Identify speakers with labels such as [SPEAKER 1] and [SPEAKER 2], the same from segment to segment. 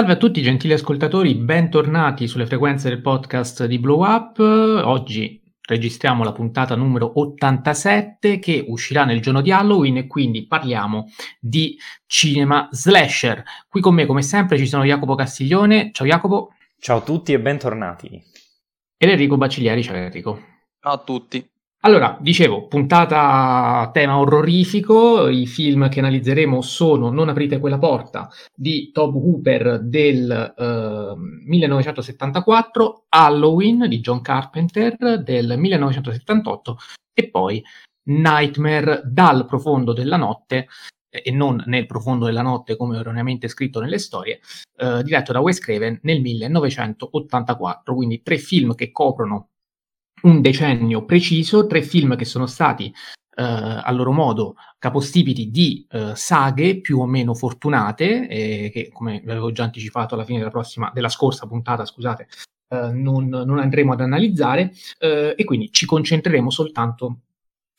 [SPEAKER 1] Salve a tutti gentili ascoltatori, bentornati sulle frequenze del podcast di Blow Up. Oggi registriamo la puntata numero 87 che uscirà nel giorno di Halloween e quindi parliamo di cinema slasher. Qui con me come sempre ci sono Jacopo Castiglione. Ciao Jacopo.
[SPEAKER 2] Ciao a tutti e bentornati.
[SPEAKER 1] Ed Enrico Baciglieri. Ciao Enrico.
[SPEAKER 3] Ciao a tutti.
[SPEAKER 1] Allora, dicevo, puntata a tema orrorifico, i film che analizzeremo sono Non aprite quella porta di Tob Hooper del eh, 1974, Halloween di John Carpenter del 1978 e poi Nightmare dal profondo della notte e non nel profondo della notte come erroneamente scritto nelle storie, eh, diretto da Wes Craven nel 1984, quindi tre film che coprono un decennio preciso, tre film che sono stati Uh, a loro modo capostipiti di uh, saghe più o meno fortunate, eh, che come vi avevo già anticipato alla fine della, prossima, della scorsa puntata, scusate, uh, non, non, andremo ad analizzare, e quindi ci concentreremo soltanto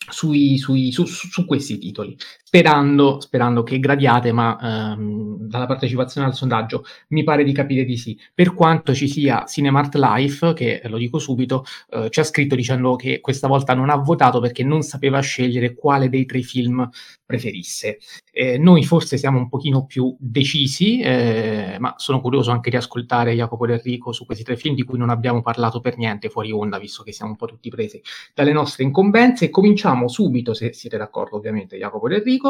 [SPEAKER 1] sui, sui, su, su, questi titoli, sperando, sperando che gradiate, ma ehm, dalla partecipazione al sondaggio mi pare di capire di sì. Per quanto ci sia Cinemart Life, che lo dico subito, eh, ci ha scritto dicendo che questa volta non ha votato perché non sapeva scegliere quale dei tre film preferisse. Eh, noi forse siamo un pochino più decisi, eh, ma sono curioso anche di ascoltare Jacopo e Enrico su questi tre film di cui non abbiamo parlato per niente fuori onda, visto che siamo un po' tutti presi dalle nostre incombenze. Cominciamo subito, se siete d'accordo ovviamente Jacopo e Enrico,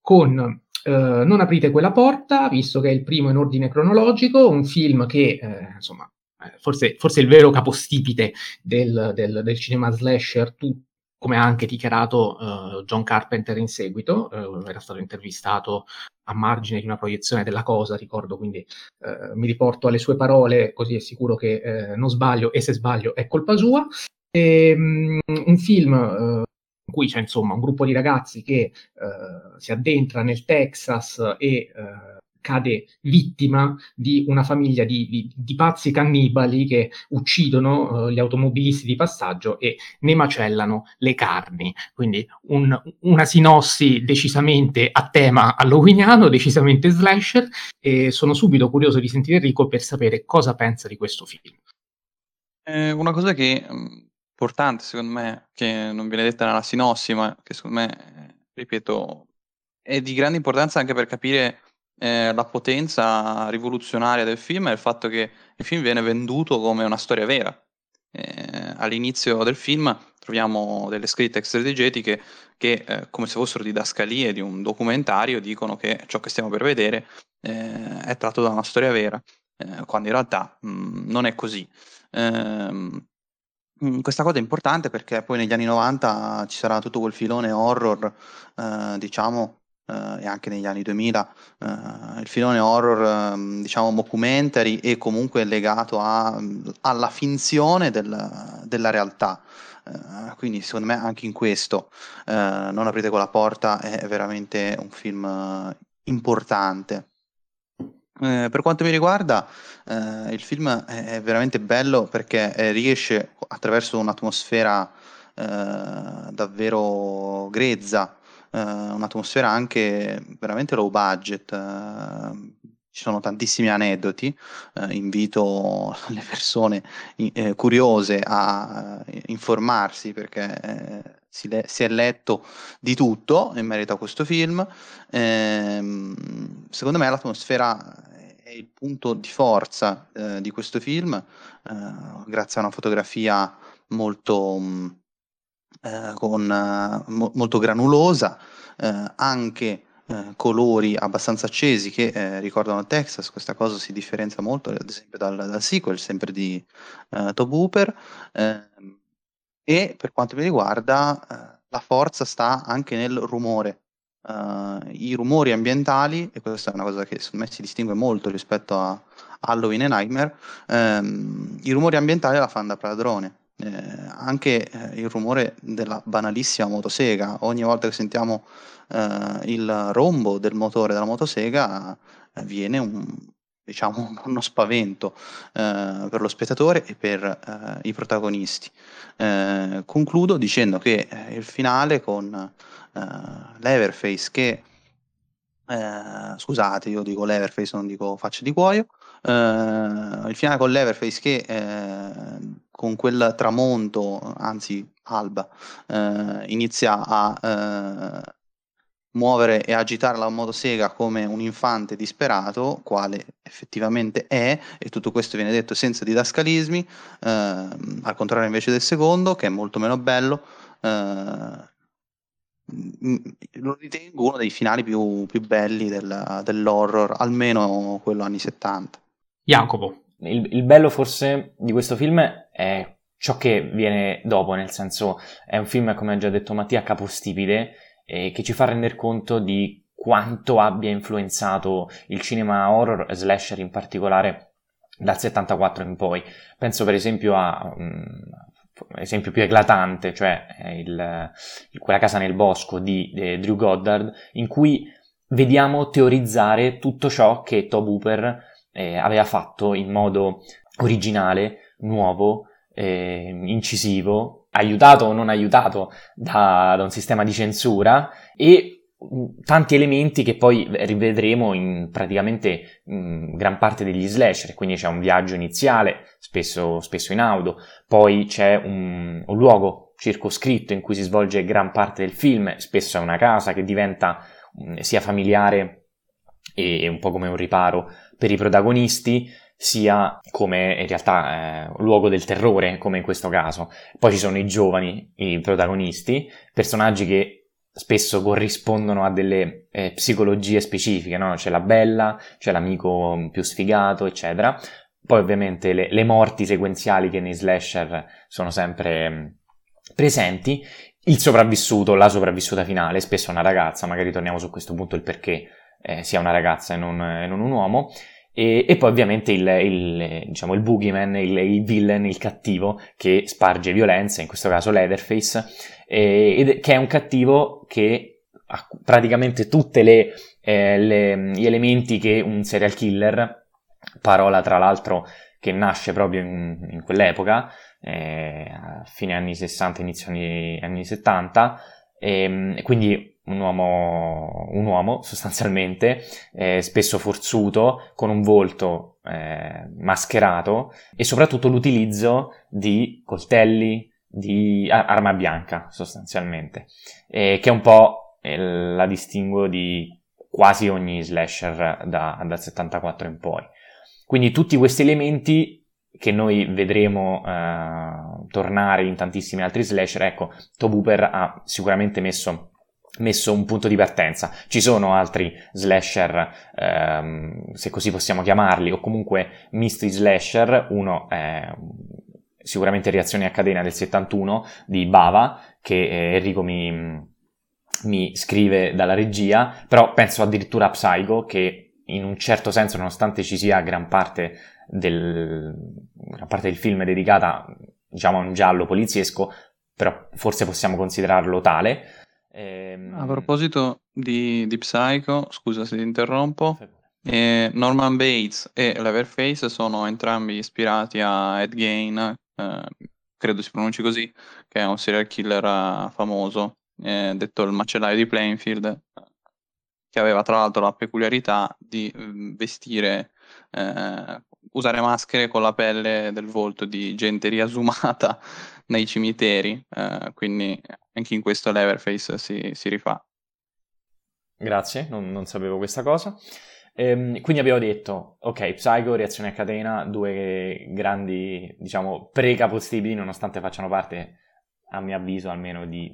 [SPEAKER 1] con eh, Non aprite quella porta, visto che è il primo in ordine cronologico, un film che eh, insomma eh, forse, forse il vero capostipite del, del, del cinema slasher, tu, come ha anche dichiarato uh, John Carpenter in seguito, uh, era stato intervistato a margine di una proiezione della cosa, ricordo, quindi uh, mi riporto alle sue parole, così è sicuro che non sbaglio e se sbaglio è colpa sua. E, um, un film in cui c'è insomma un gruppo di ragazzi che si addentra nel Texas e cade vittima di una famiglia di, di, di pazzi cannibali che uccidono uh, gli automobilisti di passaggio e ne macellano le carni. Quindi un, una sinossi decisamente a tema halloweeniano, decisamente slasher, e sono subito curioso di sentire Enrico per sapere cosa pensa di questo film.
[SPEAKER 3] Eh, una cosa che mm, importante secondo me, che non viene detta nella sinossi, ma che secondo me, ripeto, è di grande importanza anche per capire eh, la potenza rivoluzionaria del film è il fatto che il film viene venduto come una storia vera. Eh, all'inizio del film troviamo delle scritte extradigetiche che, eh, come se fossero didascalie di un documentario, dicono che ciò che stiamo per vedere eh, è tratto da una storia vera, eh, quando in realtà mh, mm, non è così. Ehm, mm, questa cosa è importante perché poi negli anni 90 ci sarà tutto quel filone horror, eh, diciamo, Uh, e anche negli anni 2000 uh, eh, il filone horror um, diciamo mockumentary e comunque legato a, alla finzione del, della realtà. Uh, quindi secondo me anche in questo Non aprite quella porta è veramente un film importante per quanto mi riguarda il film è veramente bello perché riesce attraverso un'atmosfera davvero grezza eh, un'atmosfera anche veramente low budget. Eh, ci sono tantissimi aneddoti, eh, invito le persone eh, curiose a eh, informarsi perché eh, si, le- si, è letto di tutto in merito a questo film. Ehm, secondo me l'atmosfera è il punto di forza di questo film, grazie a una fotografia molto... Mh, eh, con, eh, mo- molto granulosa, eh, anche eh, colori abbastanza accesi che eh, ricordano il Texas, questa cosa si differenzia molto ad esempio dal, dal sequel, sempre di eh, Tob Hooper, ehm, e per quanto mi riguarda la forza sta anche nel rumore. I rumori ambientali, e questa è una cosa che secondo me si distingue molto rispetto a Halloween e Nightmare, ehm, i rumori ambientali la fanno da padrone eh, anche eh, il rumore della banalissima motosega. Ogni volta che sentiamo eh, il rombo del motore della motosega eh, viene un, diciamo, uno spavento eh, per lo spettatore e per i protagonisti. concludo dicendo che il finale con Leverface che scusate, io dico Leverface, non dico faccia di cuoio. Eh, il finale con Leverface che eh, con quel tramonto, anzi alba, eh, inizia a muovere e agitare la motosega come un infante disperato, quale effettivamente è, e tutto questo viene detto senza didascalismi, eh, al contrario invece del secondo, che è molto meno bello, eh, lo ritengo uno dei finali più, più belli del, dell'horror, almeno quello anni 70.
[SPEAKER 1] Jacopo.
[SPEAKER 2] Il, il bello forse di questo film è ciò che viene dopo, nel senso è un film, come ha già detto Mattia, capostipide, eh, che ci fa rendere conto di quanto abbia influenzato il cinema horror, slasher in particolare, dal 74 in poi. Penso per esempio a um, esempio più eclatante, cioè eh, il, quella casa nel bosco di eh, Drew Goddard, in cui vediamo teorizzare tutto ciò che Tob Hooper eh, aveva fatto in modo originale, nuovo, eh, incisivo, aiutato o non aiutato da, da un sistema di censura e tanti elementi che poi rivedremo in praticamente in gran parte degli slasher, quindi c'è un viaggio iniziale, spesso, spesso in auto, poi c'è un, un, luogo circoscritto in cui si svolge gran parte del film, spesso è una casa che diventa sia familiare e un po' come un riparo per i protagonisti, sia come in realtà eh, luogo del terrore, come in questo caso. Poi ci sono i giovani, i protagonisti, personaggi che spesso corrispondono a delle eh, psicologie specifiche, no? C'è la bella, c'è l'amico più sfigato, eccetera. Poi ovviamente le, le morti sequenziali che nei slasher sono sempre mh, presenti. Il sopravvissuto, la sopravvissuta finale, spesso una ragazza, magari torniamo su questo punto il perché eh, sia una ragazza e non, e non un uomo. E, e, poi ovviamente il, il, diciamo, il boogeyman, il, il, villain, il cattivo che sparge violenza, in questo caso Leatherface, eh, che è un cattivo che ha praticamente tutti eh, gli elementi che un serial killer, parola tra l'altro che nasce proprio in, in quell'epoca, eh, a fine anni 60, inizio anni, anni 70, e, quindi un uomo, un uomo sostanzialmente, eh, spesso forzuto, con un volto eh, mascherato e soprattutto l'utilizzo di coltelli, di arma bianca sostanzialmente, eh, che un po' la distingo di quasi ogni slasher da, dal 74 in poi. Quindi tutti questi elementi che noi vedremo eh, tornare in tantissimi altri slasher, ecco, Tobuper ha sicuramente messo, messo, un punto di partenza. Ci sono altri slasher, ehm, se così possiamo chiamarli, o comunque misti slasher, uno è sicuramente Reazioni a catena del 71 di Bava, che eh, Enrico mi, mi scrive dalla regia, però penso addirittura a Psycho, che in un certo senso, nonostante ci sia gran parte del, gran parte del film dedicata, diciamo, a un giallo poliziesco, però forse possiamo considerarlo tale.
[SPEAKER 3] Ehm... A proposito di, di, Psycho, scusa se ti interrompo, eh, Norman Bates e Leatherface sono entrambi ispirati a Ed Gein, eh, credo si pronunci così, che è un serial killer uh, famoso, eh, detto il macellaio di Plainfield, che aveva tra l'altro la peculiarità di mm, vestire, eh, usare maschere con la pelle del volto di gente riasumata nei cimiteri, eh, quindi anche in questo Leverface si, si rifà.
[SPEAKER 2] Grazie, non, non sapevo questa cosa. Ehm, quindi abbiamo detto, ok, Psycho, Reazione a catena, due grandi, diciamo, pre-capostipiti, nonostante facciano parte, a mio avviso, almeno di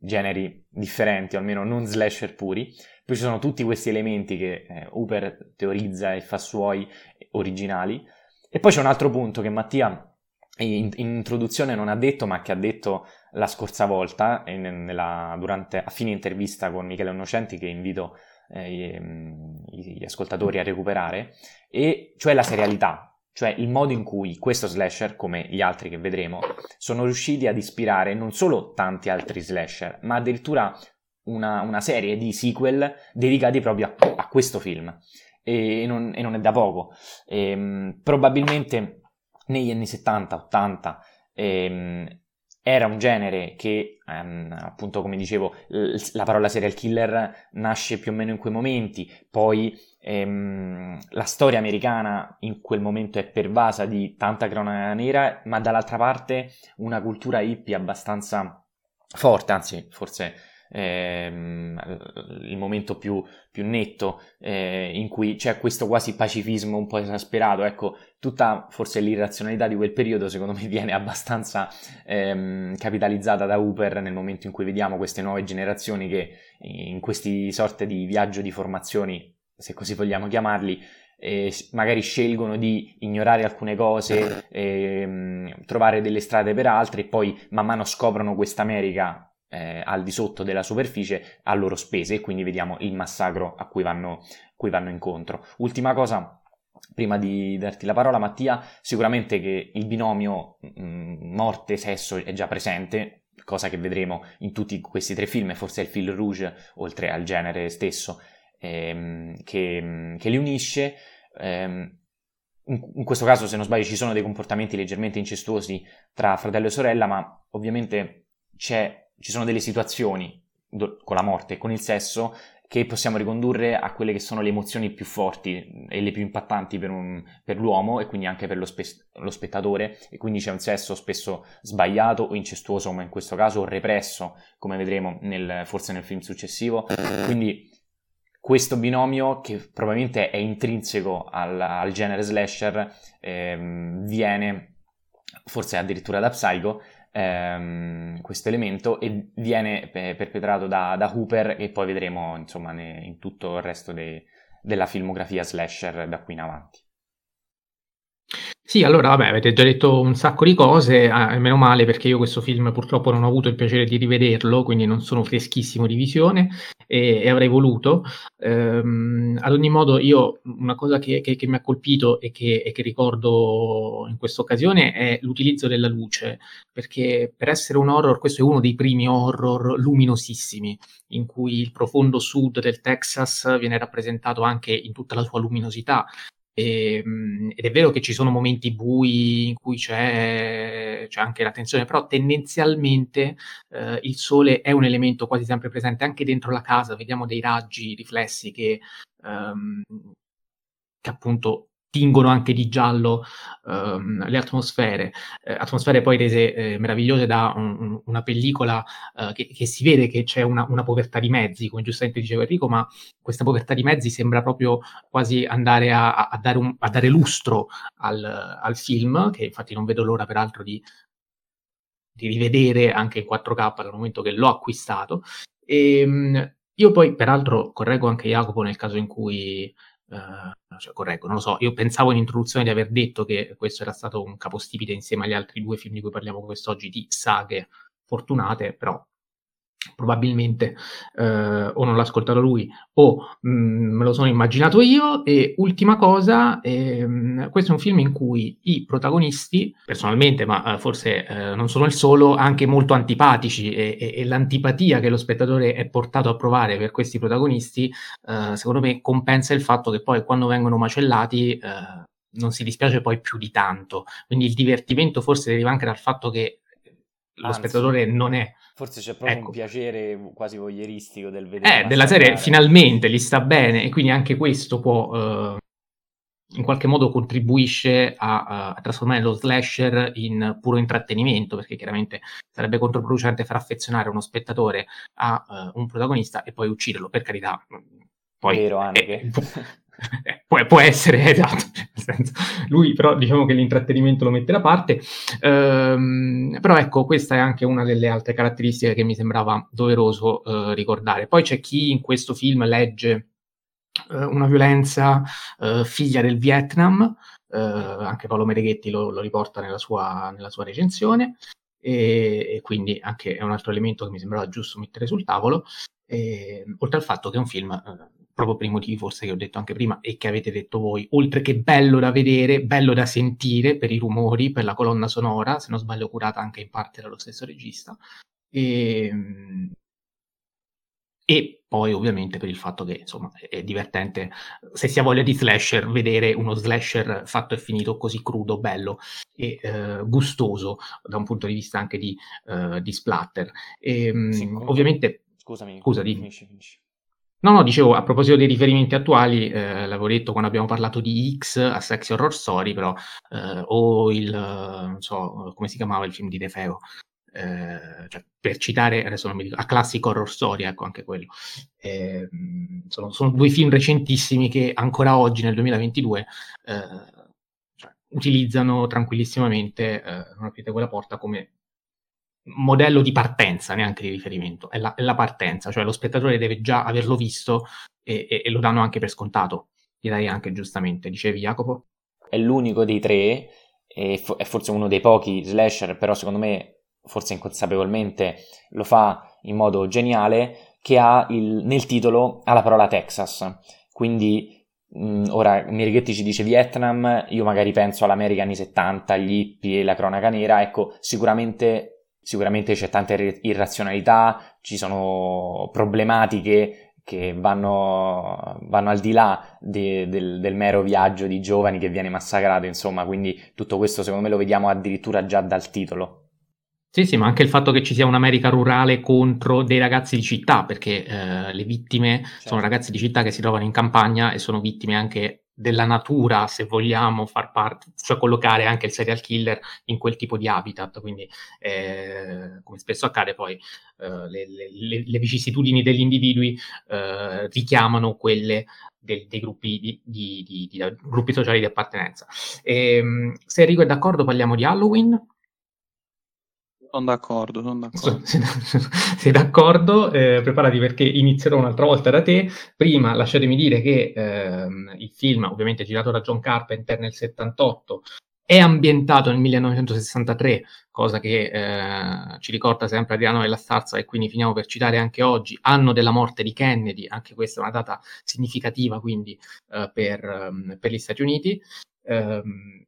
[SPEAKER 2] generi differenti, o almeno non slasher puri. Poi ci sono tutti questi elementi che eh, teorizza e fa suoi originali. E poi c'è un altro punto che Mattia in, in introduzione non ha detto, ma che ha detto la scorsa volta, nella, durante, a fine intervista con Michele Innocenti, che invito eh, gli ascoltatori a recuperare, e cioè la serialità, cioè il modo in cui questo slasher, come gli altri che vedremo, sono riusciti ad ispirare non solo tanti altri slasher, ma addirittura una, una serie di sequel dedicati proprio a, a questo film. E non, e non, è da poco. E, ehm, probabilmente negli anni 70, 80, ehm, era un genere che, ehm, appunto, come dicevo, la parola serial killer nasce più o meno in quei momenti, poi ehm, la storia americana in quel momento è pervasa di tanta cronaca nera, ma dall'altra parte una cultura hippie abbastanza forte, anzi, forse ehm, il momento più, più netto eh, in cui c'è questo quasi pacifismo un po' esasperato. Ecco, tutta forse l'irrazionalità di quel periodo secondo me viene abbastanza ehm, capitalizzata da Uber nel momento in cui vediamo queste nuove generazioni che in questi sorte di viaggio di formazioni, se così vogliamo chiamarli, eh, magari scelgono di ignorare alcune cose, eh, trovare delle strade per altre e poi man mano scoprono questa America eh, al di sotto della superficie a loro spese e quindi vediamo il massacro a cui vanno, cui vanno incontro. Ultima cosa, prima di darti la parola Mattia, sicuramente che il binomio mm, morte-sesso è già presente, cosa che vedremo in tutti questi tre film, forse è il fil rouge, oltre al genere stesso, ehm, che, che, li unisce. Ehm, in questo caso, se non sbaglio, ci sono dei comportamenti leggermente incestuosi tra fratello e sorella, ma ovviamente c'è ci sono delle situazioni do- con la morte e con il sesso che possiamo ricondurre a quelle che sono le emozioni più forti e le più impattanti per, un, per l'uomo e quindi anche per lo, spe- lo, spettatore. E quindi c'è un sesso spesso sbagliato o incestuoso come in questo caso o represso come vedremo nel, forse nel film successivo. Quindi questo binomio che probabilmente è intrinseco al, al genere slasher ehm, viene forse addirittura da Psycho ehm, questo elemento e viene pe- perpetrato da, da, Hooper e poi vedremo insomma ne, in tutto il resto de- della filmografia slasher da qui in avanti.
[SPEAKER 1] Sì, allora vabbè, avete già detto un sacco di cose, ah, meno male perché io questo film purtroppo non ho avuto il piacere di rivederlo, quindi non sono freschissimo di visione e, e avrei voluto. Ehm, ad ogni modo, io una cosa che, che, che mi ha colpito e che, e che ricordo in questa occasione è l'utilizzo della luce, perché per essere un horror, questo è uno dei primi horror luminosissimi, in cui il profondo sud del Texas viene rappresentato anche in tutta la sua luminosità e, ehm, ed è vero che ci sono momenti bui in cui c'è, c'è anche la tensione, però tendenzialmente eh, il sole è un elemento quasi sempre presente anche dentro la casa. Vediamo dei raggi riflessi che, ehm, che appunto tingono anche di giallo um, le atmosfere, eh, atmosfere poi rese eh, meravigliose da un, una pellicola uh, che, che, si vede che c'è una, una, povertà di mezzi, come giustamente diceva Enrico, ma questa povertà di mezzi sembra proprio quasi andare a, a, dare, un, a dare, lustro al, al, film, che infatti non vedo l'ora peraltro di, di rivedere anche in 4K dal momento che l'ho acquistato. E, ehm, io poi, peraltro, correggo anche Jacopo nel caso in cui Uh, cioè, correggo, non lo so, io pensavo in introduzione di aver detto che questo era stato un capostipite insieme agli altri due film di cui parliamo quest'oggi di saghe fortunate, però probabilmente eh, o non l'ha ascoltato lui o mh, mm, me lo sono immaginato io e ultima cosa ehm, questo è un film in cui i protagonisti personalmente ma eh, forse eh, non sono il solo anche molto antipatici e, e, e, l'antipatia che lo spettatore è portato a provare per questi protagonisti eh, secondo me compensa il fatto che poi quando vengono macellati eh, non si dispiace poi più di tanto. Quindi il divertimento forse deriva anche dal fatto che lo Anzi. spettatore non è
[SPEAKER 2] Forse c'è proprio ecco. un piacere quasi voyeuristico del vedere.
[SPEAKER 1] Eh, della serie finalmente gli sta bene e quindi anche questo può, eh, in qualche modo contribuisce a, a, trasformare lo slasher in puro intrattenimento, perché chiaramente sarebbe controproducente far affezionare uno spettatore a uh, un protagonista e poi ucciderlo, per carità. Poi,
[SPEAKER 2] Vero anche. Eh,
[SPEAKER 1] eh, può, essere, esatto, senso, lui però diciamo che l'intrattenimento lo mette da parte, ehm, però ecco questa è anche una delle altre caratteristiche che mi sembrava doveroso eh, ricordare. Poi c'è chi in questo film legge eh, una violenza eh, figlia del Vietnam, eh, anche Paolo Mereghetti lo, lo riporta nella sua, nella sua recensione, e, e, quindi anche è un altro elemento che mi sembrava giusto mettere sul tavolo, e, oltre al fatto che è un film eh, proprio per i motivi forse che ho detto anche prima e che avete detto voi, oltre che bello da vedere, bello da sentire per i rumori, per la colonna sonora, se non sbaglio curata anche in parte dallo stesso regista. E, ehm, e poi ovviamente per il fatto che insomma è divertente se si ha voglia di slasher vedere uno slasher fatto e finito così crudo, bello e eh, gustoso da un punto di vista anche di, uh, di splatter. E, ehm, sì, ovviamente,
[SPEAKER 2] scusami,
[SPEAKER 1] scusa, dimmi. Finisci, finisci. No, no, dicevo, a proposito dei riferimenti attuali, eh, l'avevo detto quando abbiamo parlato di X a Sexy Horror Story, però, eh, o il, non so, come si chiamava il film di De Feo, eh, cioè, per citare, adesso non mi dico, a Classic Horror Story, ecco anche quello. Eh, sono, sono, due film recentissimi che ancora oggi, nel 2022, eh, cioè, utilizzano tranquillissimamente eh, Non aprite quella porta come modello di partenza, neanche di riferimento, è la, è la, partenza, cioè lo spettatore deve già averlo visto e, e, e, lo danno anche per scontato, direi anche giustamente, dicevi Jacopo?
[SPEAKER 2] È l'unico dei tre, fo- è forse uno dei pochi slasher, però secondo me, forse inconsapevolmente, lo fa in modo geniale, che ha il, nel titolo ha la parola Texas, quindi Mm, ora Mirighetti ci dice Vietnam, io magari penso all'America anni 70, gli hippie e la cronaca nera, ecco, sicuramente Sicuramente c'è tanta irrazionalità, ci sono problematiche che vanno, vanno al di là de, del, del, mero viaggio di giovani che viene massacrato, insomma, quindi tutto questo secondo me lo vediamo addirittura già dal titolo.
[SPEAKER 1] Sì, sì, ma anche il fatto che ci sia un'America rurale contro dei ragazzi di città, perché eh, le vittime certo. sono ragazzi di città che si trovano in campagna e sono vittime anche della natura, se vogliamo far parte, cioè collocare anche il serial killer in quel tipo di habitat. Quindi, eh, come spesso accade, poi eh, le, le, le, vicissitudini degli individui eh, richiamano quelle del, dei gruppi, di, di, di, gruppi sociali di appartenenza. E, ehm, se Enrico è d'accordo, parliamo di Halloween.
[SPEAKER 3] Sono d'accordo, sono d'accordo.
[SPEAKER 1] Sei d'accordo? Eh, preparati perché inizierò un'altra volta da te. Prima lasciatemi dire che ehm, il film, ovviamente girato da John Carpenter nel 78, è ambientato nel 1963, cosa che eh, ci ricorda sempre Adriano della Starza e quindi finiamo per citare anche oggi, anno della morte di Kennedy, anche questa è una data significativa quindi eh, per, um, per, gli Stati Uniti. Um,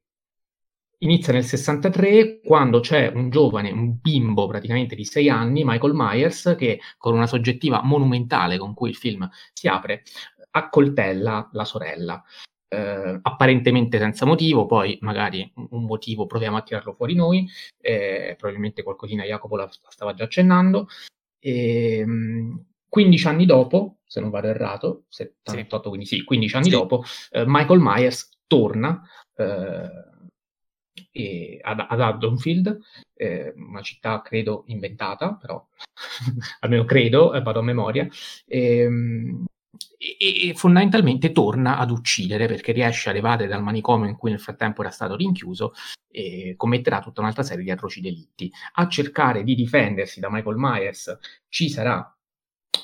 [SPEAKER 1] inizia nel 63 quando c'è un giovane, un bimbo praticamente di 6 anni, Michael Myers, che con una soggettiva monumentale con cui il film si apre, accoltella la sorella. Eh, apparentemente senza motivo, poi magari un motivo proviamo a tirarlo fuori noi, eh, probabilmente qualcosina Jacopo la, la stava già accennando. E, ehm, 15 anni dopo, se non vado errato, 78, sì. quindi sì, 15 anni sì. dopo, eh, Michael Myers torna eh, ad, ad Haddonfield, eh, una città credo inventata, però almeno credo, eh, vado a memoria, ehm, e, e, fondamentalmente torna ad uccidere perché riesce ad evadere dal manicomio in cui nel frattempo era stato rinchiuso e commetterà tutta un'altra serie di atroci delitti. A cercare di difendersi da Michael Myers ci sarà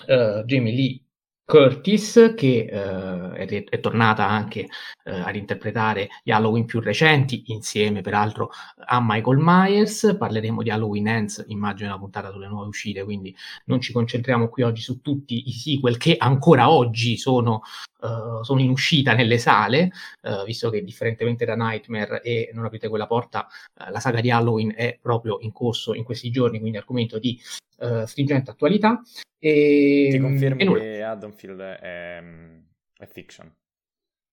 [SPEAKER 1] uh, Jamie Lee Curtis, che uh, è, è, tornata anche uh, ad interpretare gli Halloween più recenti, insieme peraltro a Michael Myers. Parleremo di Halloween Ends, immagino una puntata sulle nuove uscite, quindi non ci concentriamo qui oggi su tutti i sequel che ancora oggi sono, uh, sono in uscita nelle sale, visto che differentemente da Nightmare e Non aprite quella porta, la saga di Halloween è proprio in corso in questi giorni, quindi argomento di stringente attualità.
[SPEAKER 2] E, Ti confermi che Haddonfield è, è fiction?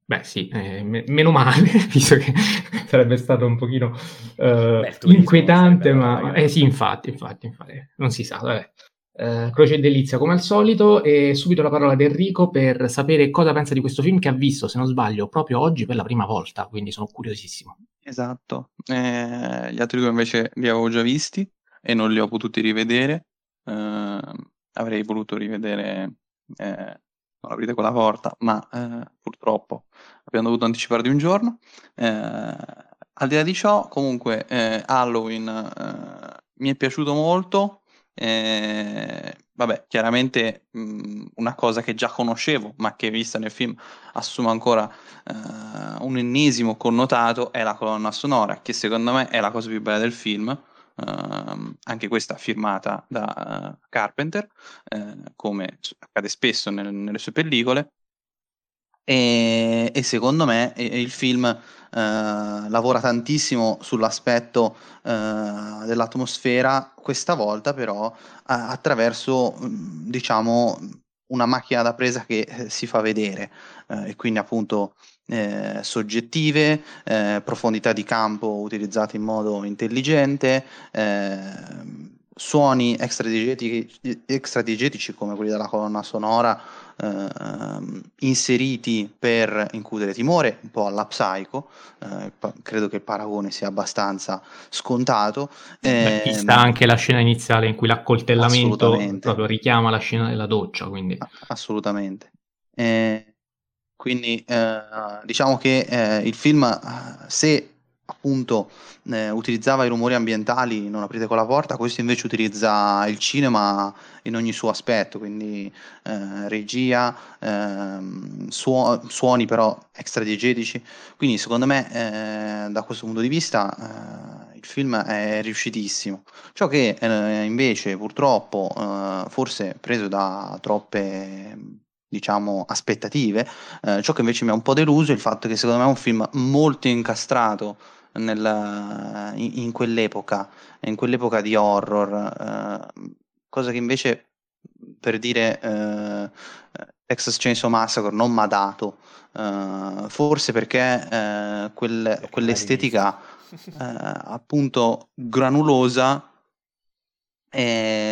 [SPEAKER 1] Beh sì, eh, me- meno male, visto che sarebbe stato un pochino uh, Beh, inquietante, ma... Eh sì, infatti, infatti, infatti, non si sa, vabbè. Uh, Croce e delizia come al solito e subito la parola ad Enrico per sapere cosa pensa di questo film che ha visto, se non sbaglio, proprio oggi per la prima volta, quindi sono curiosissimo.
[SPEAKER 3] Esatto, eh, gli altri due invece li avevo già visti e non li ho potuti rivedere. Uh, avrei voluto rivedere eh, aprite quella porta, ma eh, purtroppo abbiamo dovuto anticipare di un giorno. Eh, al di là di ciò, comunque, eh, Halloween eh, mi è piaciuto molto. Eh, vabbè, chiaramente mh, una cosa che già conoscevo, ma che vista nel film assume ancora un ennesimo connotato, è la colonna sonora, che secondo me è la cosa più bella del film Uh, anche questa firmata da uh, Carpenter, uh, come accade spesso nel, nelle sue pellicole. E, e secondo me il film eh, lavora tantissimo sull'aspetto dell'atmosfera, questa volta però attraverso, diciamo, una macchina da presa che eh, si fa vedere eh, e quindi appunto eh, soggettive, eh, profondità di campo utilizzate in modo intelligente, eh, suoni extradigetici, extradigetici come quelli della colonna sonora eh, inseriti per includere timore, un po' alla Psycho, eh, credo che il paragone sia abbastanza scontato.
[SPEAKER 1] Eh, sta anche la scena iniziale in cui l'accoltellamento proprio richiama la scena della doccia, quindi...
[SPEAKER 3] Assolutamente. Eh, quindi eh, diciamo che eh, il film, se appunto eh, utilizzava i rumori ambientali non aprite con la porta, questo invece utilizza il cinema in ogni suo aspetto, quindi eh, regia, eh, suo- suoni però extradiegetici, quindi secondo me eh, da questo punto di vista eh, il film è riuscitissimo. Ciò che eh, invece purtroppo, forse preso da troppe diciamo aspettative, ciò che invece mi ha un po' deluso è il fatto che secondo me è un film molto incastrato nella, in, in, quell'epoca, in quell'epoca di horror, eh, cosa che invece per dire eh, Texas Chainsaw Massacre non mi ha dato, eh, forse perché eh, quel, quell'estetica eh, appunto granulosa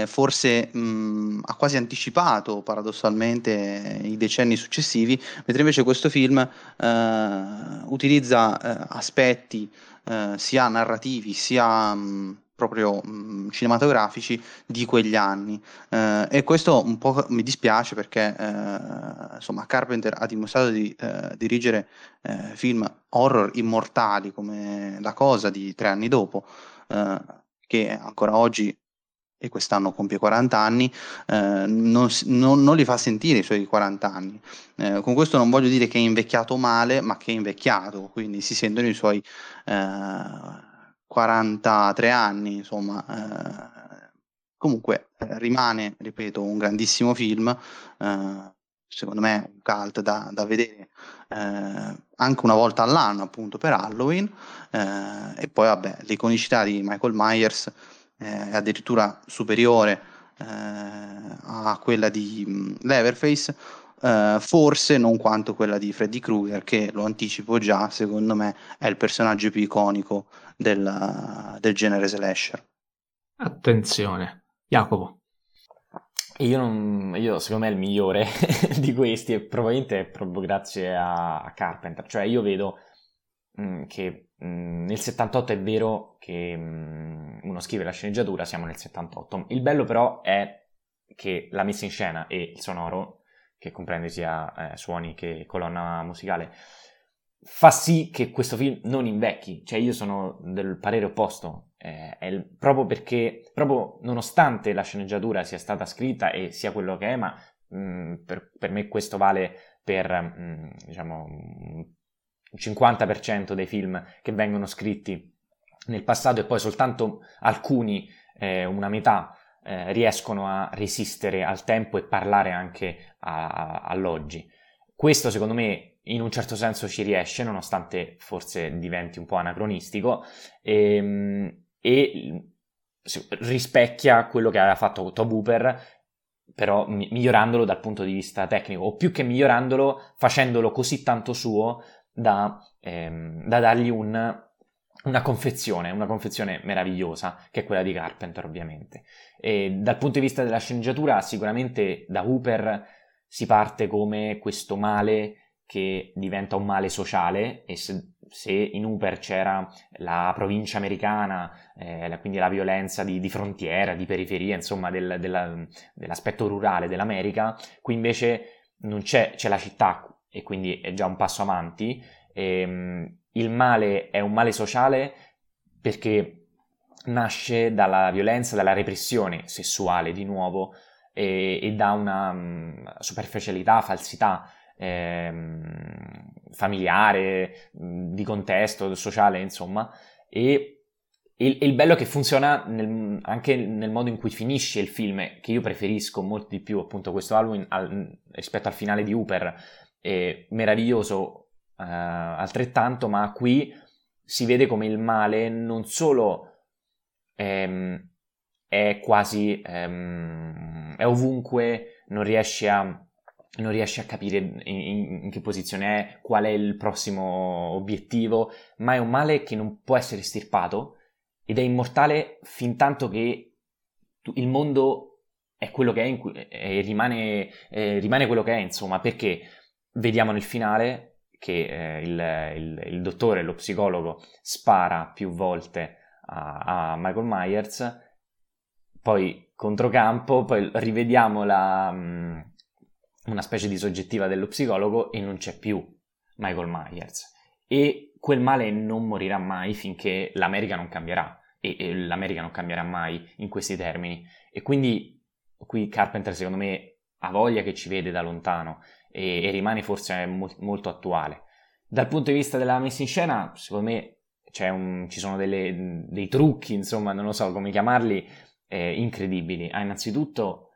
[SPEAKER 3] forse mh, ha quasi anticipato paradossalmente i decenni successivi, mentre invece questo film eh, utilizza eh, aspetti eh, sia narrativi sia mh, proprio mh, cinematografici di quegli anni. Eh, e questo un po' mi dispiace perché eh, insomma Carpenter ha dimostrato di eh, dirigere eh, film horror immortali come La Cosa di tre anni dopo che ancora oggi e quest'anno compie 40 anni, eh, non, non, non, li fa sentire i suoi 40 anni. Eh, con questo non voglio dire che è invecchiato male, ma che è invecchiato, quindi si sentono i suoi eh, 43 anni, insomma. Eh, comunque eh, rimane, ripeto, un grandissimo film, eh, secondo me un cult da, da vedere anche una volta all'anno, appunto, per Halloween, e poi vabbè, l'iconicità di Michael Myers eh, è addirittura superiore eh, a quella di mh, mm, Leverface, eh, forse non quanto quella di Freddy Krueger, che lo anticipo già, secondo me è il personaggio più iconico del, del genere slasher.
[SPEAKER 1] Attenzione, Jacopo.
[SPEAKER 2] Io, non, io, secondo me è il migliore di questi e probabilmente è proprio grazie a, a Carpenter. Cioè io vedo che mh, mm, nel 78 è vero che mh, uno scrive la sceneggiatura, siamo nel 78. Il bello però è che la messa in scena e il sonoro, che comprende sia eh, suoni che colonna musicale, fa sì che questo film non invecchi. Cioè io sono del parere opposto. Eh, il, proprio perché, proprio nonostante la sceneggiatura sia stata scritta e sia quello che è, ma mh, per, per, me questo vale per, mh, diciamo, il 50% dei film che vengono scritti nel passato e poi soltanto alcuni, eh, una metà, eh, riescono a resistere al tempo e parlare anche a, a, all'oggi. Questo secondo me in un certo senso ci riesce, nonostante forse diventi un po' anacronistico, e, ehm, e rispecchia quello che aveva fatto Tob Hooper, però migliorandolo dal punto di vista tecnico, o più che migliorandolo, facendolo così tanto suo da, ehm, da dargli un, una confezione, una confezione meravigliosa, che è quella di Carpenter ovviamente. E dal punto di vista della sceneggiatura, sicuramente da Hooper si parte come questo male che diventa un male sociale e se, se in Hooper c'era la provincia americana, eh, quindi la violenza di, di, frontiera, di periferia, insomma del, della, dell'aspetto rurale dell'America, qui invece non c'è, c'è la città e quindi è già un passo avanti. E, ehm, il male è un male sociale perché nasce dalla violenza, dalla repressione sessuale di nuovo e, e da una um, superficialità, falsità eh, familiare, di contesto, sociale, insomma. E il, il bello è che funziona nel, anche nel modo in cui finisce il film, che io preferisco molto di più appunto questo Halloween al, rispetto al finale di Hooper, è meraviglioso eh, altrettanto, ma qui si vede come il male non solo ehm, è quasi, ehm, è ovunque non riesce a, non riesce a capire in, in, che posizione è, qual è il prossimo obiettivo, ma è un male che non può essere estirpato ed è immortale fin tanto che il mondo è quello che è cui, e rimane, eh, rimane, quello che è, insomma, perché vediamo nel finale che eh, il, il, il, dottore, lo psicologo, spara più volte a, a Michael Myers, poi controcampo, poi rivediamo la, mm, una specie di soggettiva dello psicologo e non c'è più Michael Myers. E quel male non morirà mai finché l'America non cambierà. E, e l'America non cambierà mai in questi termini. E quindi qui Carpenter secondo me ha voglia che ci vede da lontano e, e rimane forse mo- molto attuale. Dal punto di vista della messa in scena, secondo me un, ci sono delle, dei trucchi, insomma, non lo so come chiamarli, eh, incredibili. Ah, innanzitutto,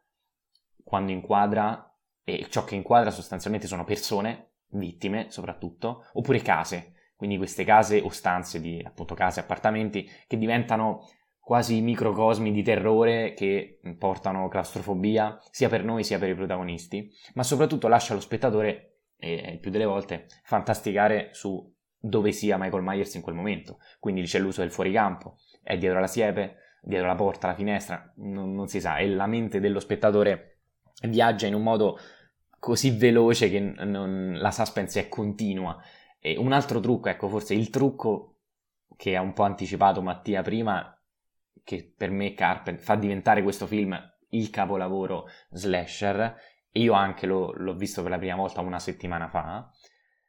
[SPEAKER 2] quando inquadra, e ciò che inquadra sostanzialmente sono persone, vittime soprattutto, oppure case, quindi queste case o stanze di appunto case, appartamenti che diventano quasi microcosmi di terrore che portano claustrofobia sia per noi sia per i protagonisti, ma soprattutto lascia lo spettatore, e il più delle volte, fantasticare su dove sia Michael Myers in quel momento. Quindi c'è l'uso del fuoricampo, è dietro la siepe, dietro la porta, la finestra, non, non si sa, e la mente dello spettatore viaggia in un modo così veloce che non, la suspense è continua. E un altro trucco, ecco, forse il trucco che ha un po' anticipato Mattia prima che per me Carpenter fa diventare questo film il capolavoro slasher e io anche lo, l'ho visto per la prima volta una settimana fa.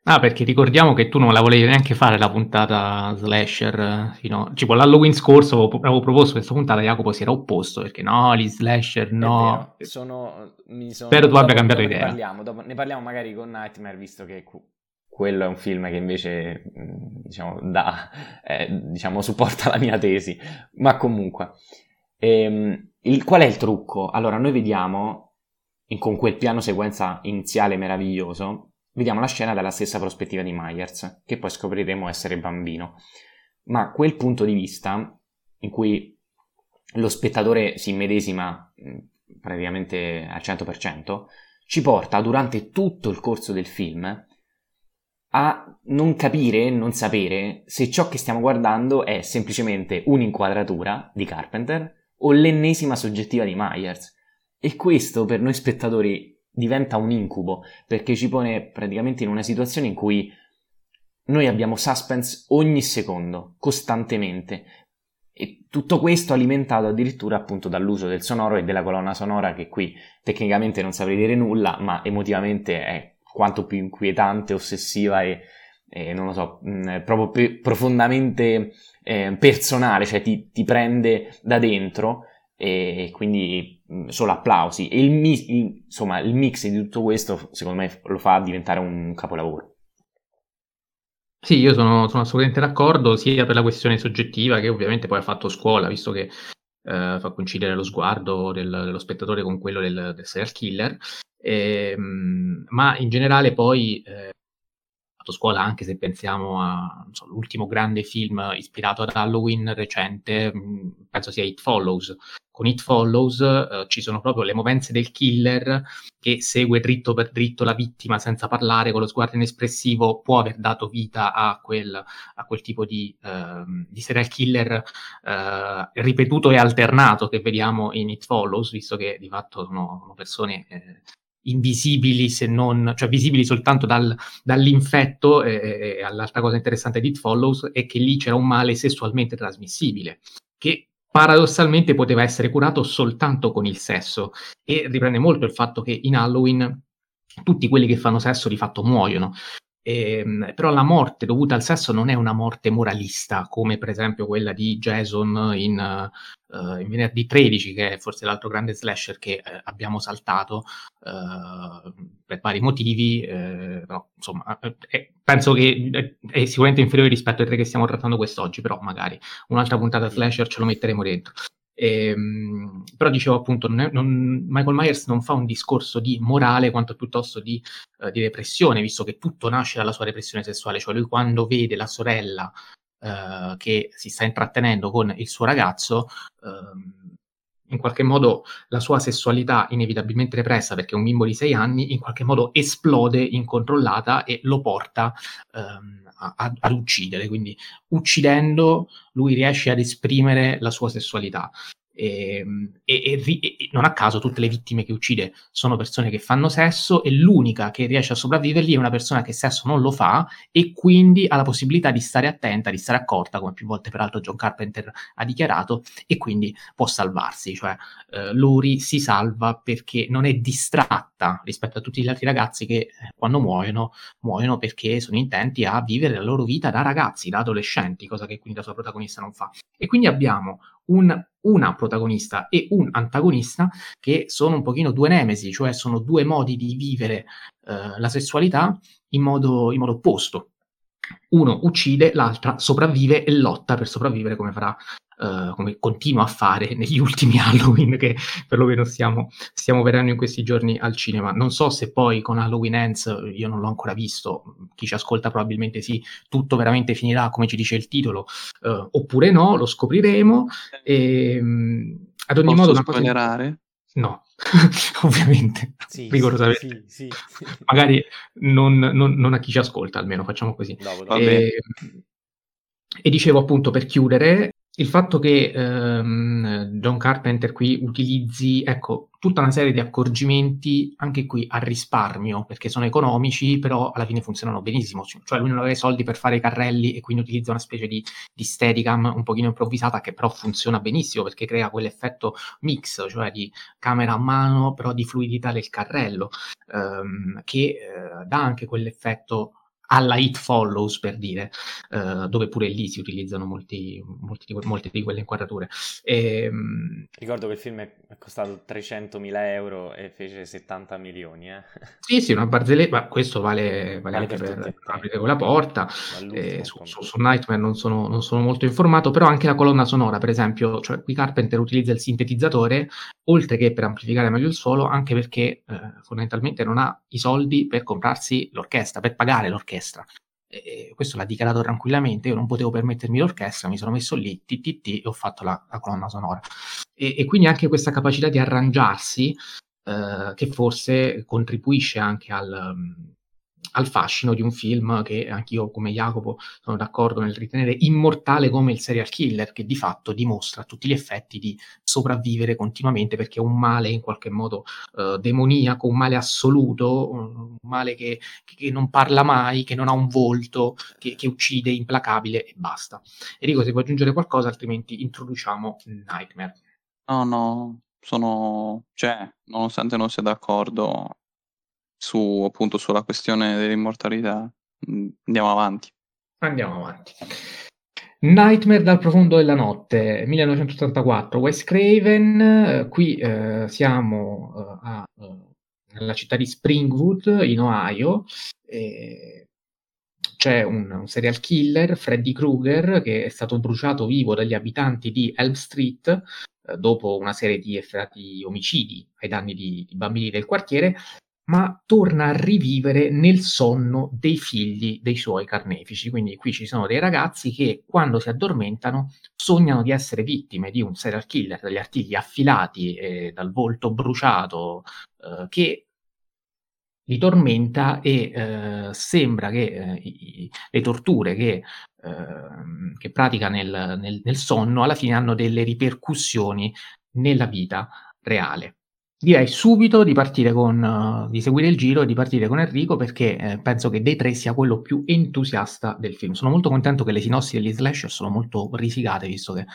[SPEAKER 1] Ah, perché ricordiamo che tu non la volevi neanche fare la puntata slasher fino tipo l'Halloween scorso avevo, proposto questa puntata Jacopo si era opposto perché no, gli slasher no.
[SPEAKER 2] Sono, sono,
[SPEAKER 1] Spero tu abbia cambiato idea.
[SPEAKER 2] Ne parliamo, dopo, ne parliamo magari con Nightmare visto che quello è un film che invece diciamo, dà, eh, diciamo, supporta la mia tesi, ma comunque. Ehm, il, qual è il trucco? Allora, noi vediamo, in, con quel piano sequenza iniziale meraviglioso, vediamo la scena dalla stessa prospettiva di Myers, che poi scopriremo essere bambino. Ma quel punto di vista, in cui lo spettatore si immedesima praticamente al 100%, ci porta durante tutto il corso del film a non capire, non sapere se ciò che stiamo guardando è semplicemente un'inquadratura di Carpenter o l'ennesima soggettiva di Myers. E questo per noi spettatori diventa un incubo, perché ci pone praticamente in una situazione in cui noi abbiamo suspense ogni secondo, costantemente. E tutto questo alimentato addirittura appunto dall'uso del sonoro e della colonna sonora che qui tecnicamente non saprei dire nulla, ma emotivamente è quanto più inquietante, ossessiva e, e non lo so, mh, mm, proprio pe- profondamente eh, personale, cioè ti, ti, prende da dentro e quindi mm, solo applausi. E il, mi- il, insomma, il mix di tutto questo, secondo me, lo fa diventare un capolavoro.
[SPEAKER 1] Sì, io sono, sono assolutamente d'accordo, sia per la questione soggettiva che ovviamente poi ha fatto scuola, visto che Uh, fa coincidere lo sguardo del, dello spettatore con quello del, del serial killer, eh, ma in generale poi eh, fatto scuola anche se pensiamo all'ultimo grande film ispirato ad Halloween recente, mm, penso sia It Follows. Con It Follows eh, ci sono proprio le movenze del killer che segue dritto per dritto la vittima senza parlare, con lo sguardo inespressivo, può aver dato vita a quel, a quel tipo di, eh, di, serial killer eh, ripetuto e alternato che vediamo in It Follows, visto che di fatto sono, sono persone eh, invisibili se non, cioè visibili soltanto dal, dall'infetto e, e l'altra cosa interessante di It Follows è che lì c'era un male sessualmente trasmissibile che paradossalmente poteva essere curato soltanto con il sesso e riprende molto il fatto che in Halloween tutti quelli che fanno sesso di fatto muoiono ehm, però la morte dovuta al sesso non è una morte moralista, come per esempio quella di Jason in, uh, in Venerdì 13, che è forse l'altro grande slasher che uh, abbiamo saltato uh, per vari motivi. però, insomma, penso che è sicuramente inferiore rispetto ai tre che stiamo trattando quest'oggi, però magari un'altra puntata slasher ce lo metteremo dentro. Ehm, però dicevo appunto, non è, non, Michael Myers non fa un discorso di morale quanto piuttosto di, uh, di, repressione, visto che tutto nasce dalla sua repressione sessuale, cioè lui quando vede la sorella uh, che si sta intrattenendo con il suo ragazzo, uh, in qualche modo la sua sessualità inevitabilmente repressa perché è un bimbo di sei anni, in qualche modo esplode incontrollata e lo porta ehm, a, a, ad uccidere. Quindi uccidendo lui riesce ad esprimere la sua sessualità. Ehm, e, e, e, non a caso tutte le vittime che uccide sono persone che fanno sesso e l'unica che riesce a sopravvivergli è una persona che sesso non lo fa e quindi ha la possibilità di stare attenta, di stare accorta, come più volte peraltro John Carpenter ha dichiarato, e quindi può salvarsi. Cioè eh, Lori si salva perché non è distratta rispetto a tutti gli altri ragazzi che eh, quando muoiono, muoiono perché sono intenti a vivere la loro vita da ragazzi, da adolescenti, cosa che quindi la sua protagonista non fa. E quindi abbiamo un, una protagonista e un antagonista che sono un pochino due nemesi, cioè sono due modi di vivere eh, la sessualità in modo, in modo opposto. Uno uccide, l'altra sopravvive e lotta per sopravvivere come farà Uh, come continua a fare negli ultimi Halloween che perlomeno stiamo, stiamo vedendo in questi giorni al cinema. Non so se poi con Halloween Ends, io non l'ho ancora visto, chi ci ascolta probabilmente sì, tutto veramente finirà come ci dice il titolo, uh, oppure no, lo scopriremo. E, um, ad ogni
[SPEAKER 3] Posso
[SPEAKER 1] modo... Una
[SPEAKER 3] spoilerare?
[SPEAKER 1] No, ovviamente,
[SPEAKER 2] Sì,
[SPEAKER 1] rigorosamente.
[SPEAKER 2] sì, sì, sì.
[SPEAKER 1] Magari non, non- non a chi ci ascolta, almeno facciamo così.
[SPEAKER 3] Bene.
[SPEAKER 1] E, e dicevo appunto per chiudere, il fatto che ehm, John Carpenter qui utilizzi, ecco, tutta una serie di accorgimenti anche qui a risparmio, perché sono economici, però alla fine funzionano benissimo. Cioè lui non aveva i soldi per fare i carrelli e quindi utilizza una specie di, di steadicam un pochino improvvisata che però funziona benissimo perché crea quell'effetto mix, cioè di camera a mano, però di fluidità del carrello, ehm, che eh, dà anche quell'effetto alla It Follows per dire, eh, dove pure lì si utilizzano molti, molti di molte di quelle inquadrature. Ehm,
[SPEAKER 2] Ricordo che il film è costato 300.000 euro e fece 70 milioni, eh.
[SPEAKER 1] sì, sì, una barzelletta, ma questo vale, vale anche
[SPEAKER 2] per
[SPEAKER 1] per. Aprire quella porta. Eh, su, su- su Nightmare non sono, non sono molto informato, però anche la colonna sonora, per esempio, cioè qui Carpenter utilizza il sintetizzatore, oltre che per amplificare meglio il suono, anche perché eh, fondamentalmente non ha i soldi per comprarsi l'orchestra, per pagare l'orchestra. E questo l'ha dichiarato tranquillamente, io non potevo permettermi l'orchestra, mi sono messo lì, TTT, e ho fatto la, la colonna sonora. E, e quindi anche questa capacità di arrangiarsi, eh, che forse contribuisce anche al, al fascino di un film che anch'io come Jacopo sono d'accordo nel ritenere immortale come il serial killer, che di fatto dimostra tutti gli effetti di sopravvivere continuamente perché è un male in qualche modo eh, demoniaco, un male assoluto, un male che, che non parla mai, che non ha un volto, che, che uccide, implacabile e basta. Enrico, se vuoi aggiungere qualcosa, altrimenti introduciamo Nightmare.
[SPEAKER 3] No, no, sono... cioè, nonostante non sia d'accordo su, appunto, sulla questione dell'immortalità, mh, andiamo avanti.
[SPEAKER 1] Andiamo avanti. Nightmare dal profondo della notte, 1984, Wes Craven, eh, qui eh, siamo eh, a, eh, nella città di Springwood, in Ohio, e c'è un, un serial killer, Freddy Krueger, che è stato bruciato vivo dagli abitanti di Elm Street eh, dopo una serie di efferati omicidi ai danni di, di bambini del quartiere, ma torna a rivivere nel sonno dei figli dei suoi carnefici. Quindi qui ci sono dei ragazzi che quando si addormentano sognano di essere vittime di un serial killer, dagli artigli affilati e dal volto bruciato eh, che li tormenta e eh, sembra che eh, i- le torture che, ehm, che pratica nel, nel- nel sonno alla fine hanno delle ripercussioni nella vita reale. Direi subito di partire con, eh, di seguire il giro e di partire con Enrico perché eh, penso che dei tre sia quello più entusiasta del film. Sono molto contento che le sinossi degli slasher sono molto risicate visto che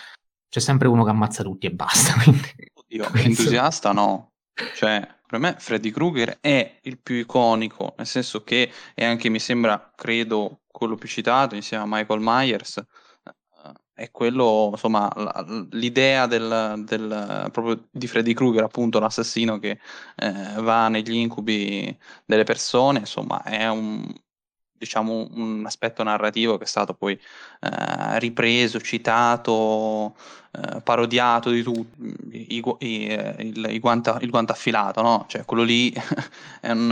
[SPEAKER 1] c'è sempre uno che ammazza tutti e basta. quindi
[SPEAKER 3] Oddio,
[SPEAKER 1] questo-
[SPEAKER 3] entusiasta no. Cioè, per me Freddy Krueger è il più iconico, nel senso che è anche, mi sembra, credo, quello più citato insieme a Michael Myers. È quello, insomma, l'idea del, del- proprio di Freddy Krueger, appunto, l'assassino che eh, va negli incubi delle persone, insomma, è un, diciamo, un aspetto narrativo che è stato poi eh, ripreso, citato, eh, parodiato di tutto, i, gu- i- eh, il, i guanta- il guanto affilato, no? Cioè, quello lì è, un-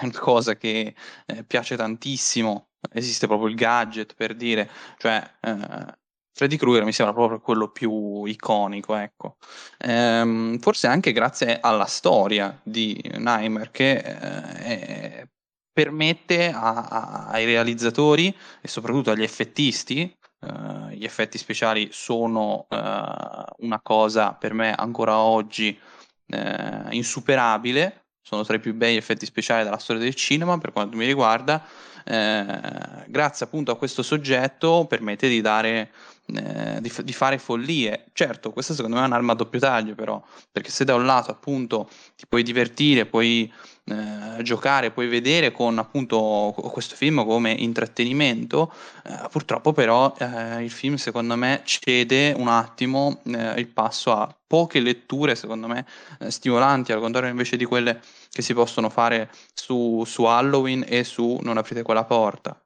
[SPEAKER 3] è una cosa che eh, piace tantissimo. Esiste proprio il gadget per dire, cioè, eh, Freddy Krueger mi sembra proprio quello più iconico, ecco. Ehm, forse anche grazie alla storia di Nightmare che eh, permette a, a, ai realizzatori e soprattutto agli effettisti Uh, gli effetti speciali sono uh, una cosa per me ancora oggi uh, insuperabile, sono tra i più bei effetti speciali della storia del cinema per quanto mi riguarda, grazie appunto a questo soggetto permette di dare eh, di, di, fare follie. Certo, questa secondo me è un'arma a doppio taglio, però, perché se da un lato appunto ti puoi divertire, puoi eh, giocare, puoi vedere con appunto questo film come intrattenimento, eh, purtroppo però eh, il film secondo me cede un attimo eh, il passo a poche letture, secondo me, eh, stimolanti, al contrario invece di quelle che si possono fare su, su Halloween e su Non aprite quella porta.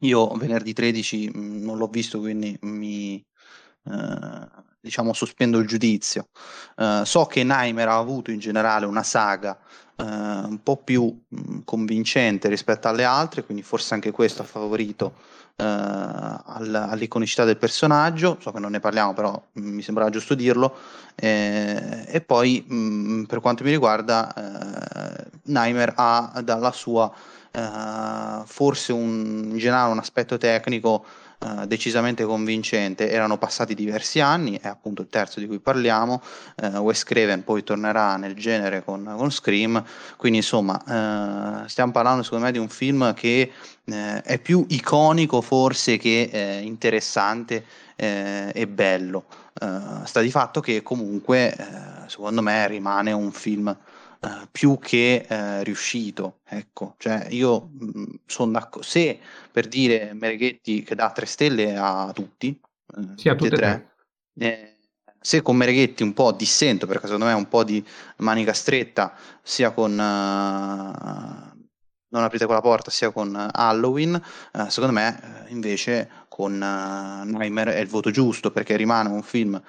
[SPEAKER 3] Io venerdì 13 mhmm, non l'ho visto, quindi mi eh, diciamo sospendo il giudizio. Eh, so che Nightmare ha avuto in generale una saga un po' più mh, mhmm, convincente rispetto alle altre, quindi forse anche questo ha favorito eh, al, all'iconicità del personaggio. So che non ne parliamo, però mh, mi sembrava giusto dirlo. Eh, e poi per quanto mi riguarda, eh, Nightmare ha dalla sua eh, forse un, in generale un aspetto tecnico uh, decisamente convincente. Erano passati diversi anni, è appunto il terzo di cui parliamo. Uh, Wes Craven poi tornerà nel genere con, con Scream, quindi insomma stiamo parlando secondo me di un film che è più iconico forse che interessante e bello. sta di fatto che comunque secondo me rimane un film Uh, più che uh, riuscito. Ecco, cioè io mm, sono d'accordo. Se per dire Mereghetti che dà tre stelle a tutti,
[SPEAKER 1] uh, sì, a tutte e tre,
[SPEAKER 3] eh, se con Mereghetti un po' dissento, perché secondo me è un po' di manica stretta, sia con Non aprite quella porta, sia con Halloween, secondo me invece con Nightmare è il voto giusto, perché rimane un film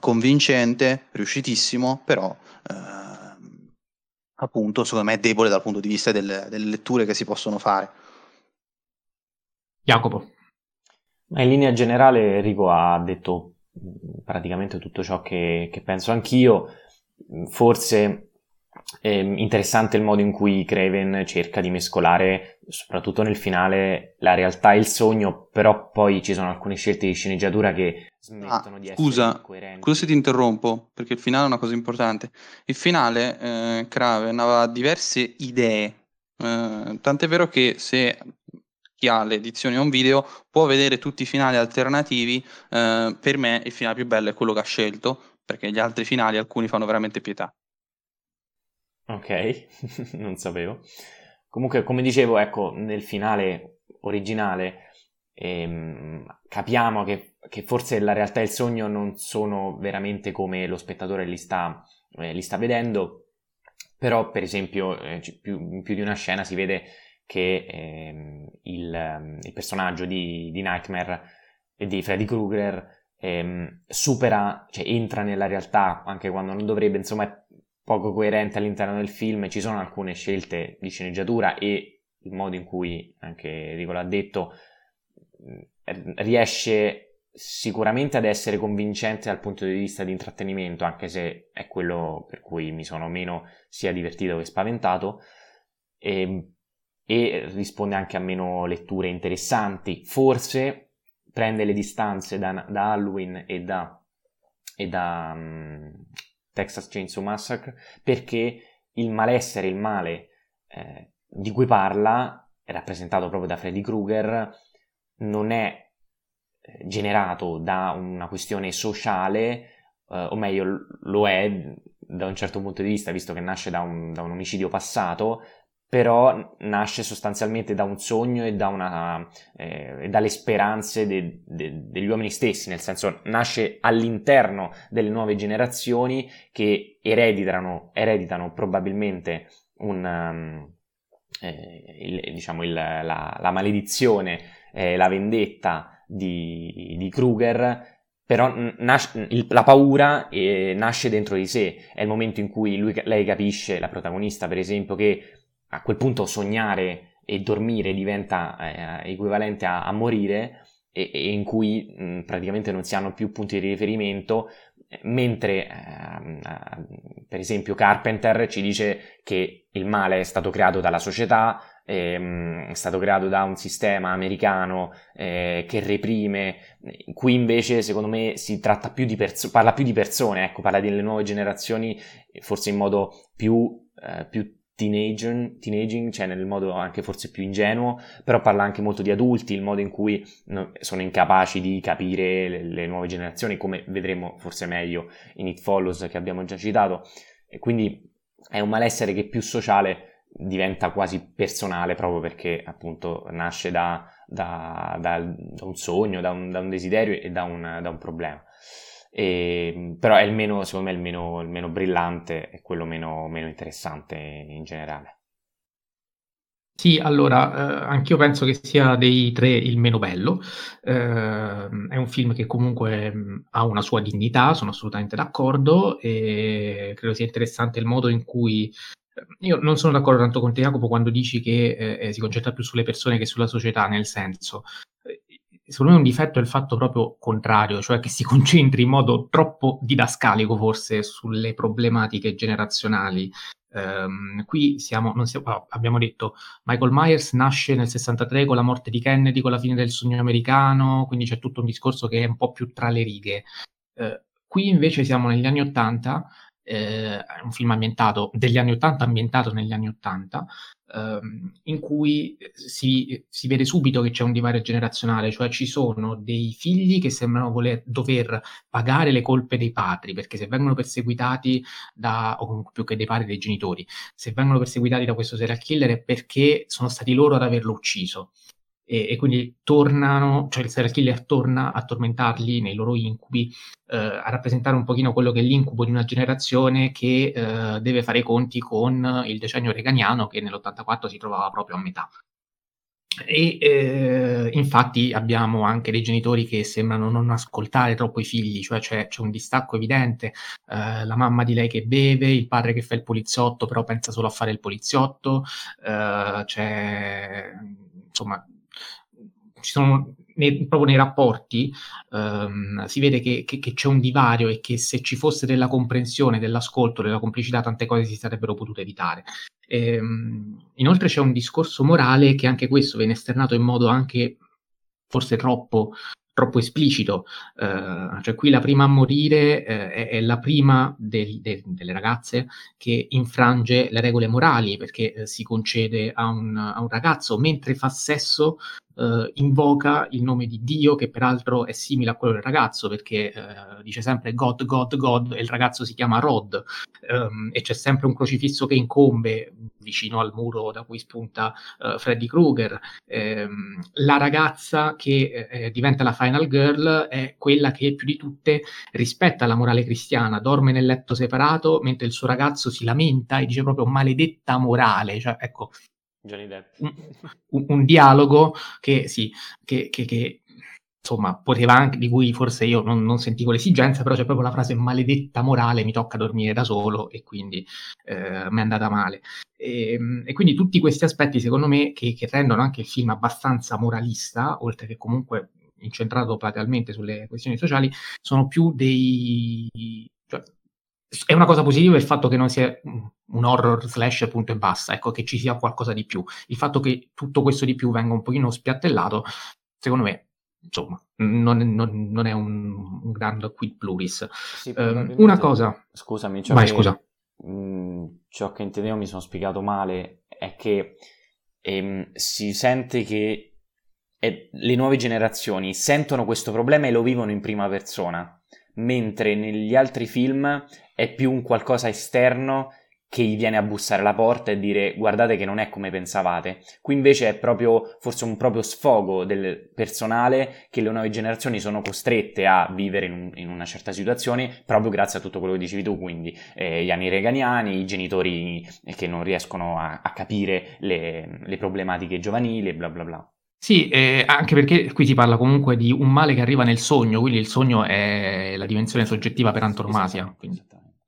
[SPEAKER 3] convincente, riuscitissimo, però appunto, secondo me è debole dal punto di vista delle, delle letture che si possono fare.
[SPEAKER 1] Jacopo.
[SPEAKER 2] In linea generale Enrico ha detto mm, praticamente tutto ciò che, che penso anch'io. Forse è interessante il modo in cui Craven cerca di mescolare, soprattutto nel finale, la realtà e il sogno, però poi ci sono alcune scelte di sceneggiatura che smettono ah, di
[SPEAKER 3] scusa,
[SPEAKER 2] essere coerenti.
[SPEAKER 3] Scusa se ti interrompo, perché il finale è una cosa importante. Il finale, eh, Craven aveva diverse idee, eh, tant'è vero che se chi ha le edizioni on video può vedere tutti i finali alternativi, eh, per me il finale più bello è quello che ha scelto, perché gli altri finali alcuni fanno veramente pietà.
[SPEAKER 2] Ok, non sapevo. Comunque, come dicevo, ecco, nel finale originale ehm, capiamo che, che, forse la realtà e il sogno non sono veramente come lo spettatore li sta, eh, li sta vedendo, però per esempio eh, più, in più di una scena si vede che ehm, il, ehm, il, personaggio di, di, Nightmare e di Freddy Krueger ehm, supera, cioè entra nella realtà anche quando non dovrebbe, insomma poco coerente all'interno del film, ci sono alcune scelte di sceneggiatura e il modo in cui, anche Enrico l'ha detto, riesce sicuramente ad essere convincente dal punto di vista di intrattenimento, anche se è quello per cui mi sono meno sia divertito che spaventato, e, e risponde anche a meno letture interessanti. Forse prende le distanze da, da Halloween e da, e da um, Texas Chainsaw Massacre perché il malessere, il male eh, di cui parla, rappresentato proprio da Freddy Krueger, non è eh, generato da una questione sociale, eh, o meglio lo è da un certo punto di vista, visto che nasce da un, da un omicidio passato, però nasce sostanzialmente da un sogno e da una, eh, dalle speranze de, de, degli uomini stessi, nel senso nasce all'interno delle nuove generazioni che ereditano, ereditano probabilmente un, um, eh, il, diciamo il, la, la, maledizione, eh, la vendetta di, di Kruger, però nas- il, la paura eh, nasce dentro di sé, è il momento in cui lui, lei capisce, la protagonista per esempio, che a quel punto sognare e dormire diventa eh, equivalente a, a, morire e, e in cui mh, praticamente non si hanno più punti di riferimento, mentre eh, per esempio Carpenter ci dice che il male è stato creato dalla società, ehm, è stato creato da un sistema americano eh, che reprime, qui invece secondo me si tratta più di perso- parla più di persone, ecco, parla delle nuove generazioni forse in modo più, eh, più teenager, teenaging, cioè nel modo anche forse più ingenuo, però parla anche molto di adulti, il modo in cui sono incapaci di capire le, le nuove generazioni, come vedremo forse meglio in It Follows che abbiamo già citato, e quindi è un malessere che più sociale diventa quasi personale proprio perché appunto nasce da, da, da, un sogno, da un, un desiderio e un, da un problema. E, però è il meno, secondo me, il meno, il meno brillante e quello meno, meno interessante in generale.
[SPEAKER 1] Sì, allora, eh, anch'io penso che sia dei tre il meno bello. Eh, è un film che comunque mh, ha una sua dignità, sono assolutamente d'accordo e credo sia interessante il modo in cui... Eh, io non sono d'accordo tanto con te, Jacopo, quando dici che eh, eh, si concentra più sulle persone che sulla società, nel senso, secondo me un difetto è il fatto proprio contrario, cioè che si concentri in modo troppo didascalico forse sulle problematiche generazionali. Um, qui siamo, siamo, oh, abbiamo detto Michael Myers nasce nel 63 con la morte di Kennedy, con la fine del sogno americano, quindi c'è tutto un discorso che è un po' più tra le righe. Uh, qui invece siamo negli anni 80 eh, un film ambientato degli anni 80, ambientato negli anni 80, ehm, in cui si, si, vede subito che c'è un divario generazionale, cioè ci sono dei figli che sembrano voler, dover pagare le colpe dei padri, perché se vengono perseguitati da, o più che dei padri, dei genitori, se vengono perseguitati da questo serial killer è perché sono stati loro ad averlo ucciso e, e, quindi tornano, cioè il serial killer torna a tormentarli nei loro incubi, eh, a rappresentare un pochino quello che è l'incubo di una generazione che eh, deve fare i conti con il decennio reganiano che nell'84 si trovava proprio a metà. E eh, infatti abbiamo anche dei genitori che sembrano non ascoltare troppo i figli, cioè c'è, c'è un distacco evidente, eh, la mamma di lei che beve, il padre che fa il poliziotto però pensa solo a fare il poliziotto, eh, c'è insomma ci sono nei, proprio nei rapporti ehm, si vede che, che, che, c'è un divario e che se ci fosse della comprensione, dell'ascolto, della complicità, tante cose si sarebbero potute evitare. Ehm, inoltre c'è un discorso morale che anche questo viene esternato in modo anche forse troppo troppo esplicito, eh, cioè qui la prima a morire eh, è, è, la prima del, de, delle ragazze che infrange le regole morali perché eh, si concede a un, a un, ragazzo mentre fa sesso Uh, invoca il nome di Dio, che peraltro è simile a quello del ragazzo, perché uh, dice sempre God, God, God, e il ragazzo si chiama Rod, um, e c'è sempre un crocifisso che incombe vicino al muro da cui spunta uh, Freddy Krueger. Um, la ragazza che eh, diventa la final girl è quella che più di tutte rispetta la morale cristiana, dorme nel letto separato, mentre il suo ragazzo si lamenta e dice proprio maledetta morale, cioè ecco. Un, un, dialogo che sì, che, che, che, insomma poteva anche, di cui forse io non, non, sentivo l'esigenza, però c'è proprio la frase maledetta morale, mi tocca dormire da solo e quindi eh, mi è andata male. E, ehm, e, quindi tutti questi aspetti, secondo me, che, che rendono anche il film abbastanza moralista, oltre che comunque incentrato platealmente sulle questioni sociali, sono più dei... Cioè, è una cosa positiva il fatto che non sia un horror slash punto e basta, ecco, che ci sia qualcosa di più. Il fatto che tutto questo di più venga un pochino spiattellato, secondo me, insomma, non, non, non è un, un grande quid pluris. Sì, um, una cosa...
[SPEAKER 2] Scusami, ciò
[SPEAKER 1] Vai,
[SPEAKER 2] che,
[SPEAKER 1] scusa.
[SPEAKER 2] Mh, mm, ciò che intendevo, mi sono spiegato male, è che ehm, si sente che eh, le nuove generazioni sentono questo problema e lo vivono in prima persona mentre negli altri film è più un qualcosa esterno che gli viene a bussare alla porta e dire guardate che non è come pensavate. Qui invece è proprio forse un proprio sfogo del personale che le nuove generazioni sono costrette a vivere in, un, in una certa situazione proprio grazie a tutto quello che dicevi tu, quindi eh, gli anni reganiani, i genitori che non riescono a, a capire le, le problematiche giovanili bla bla bla.
[SPEAKER 1] Sì, eh, anche perché qui si parla comunque di un male che arriva nel sogno, quindi il sogno è la dimensione soggettiva per antonomasia. Quindi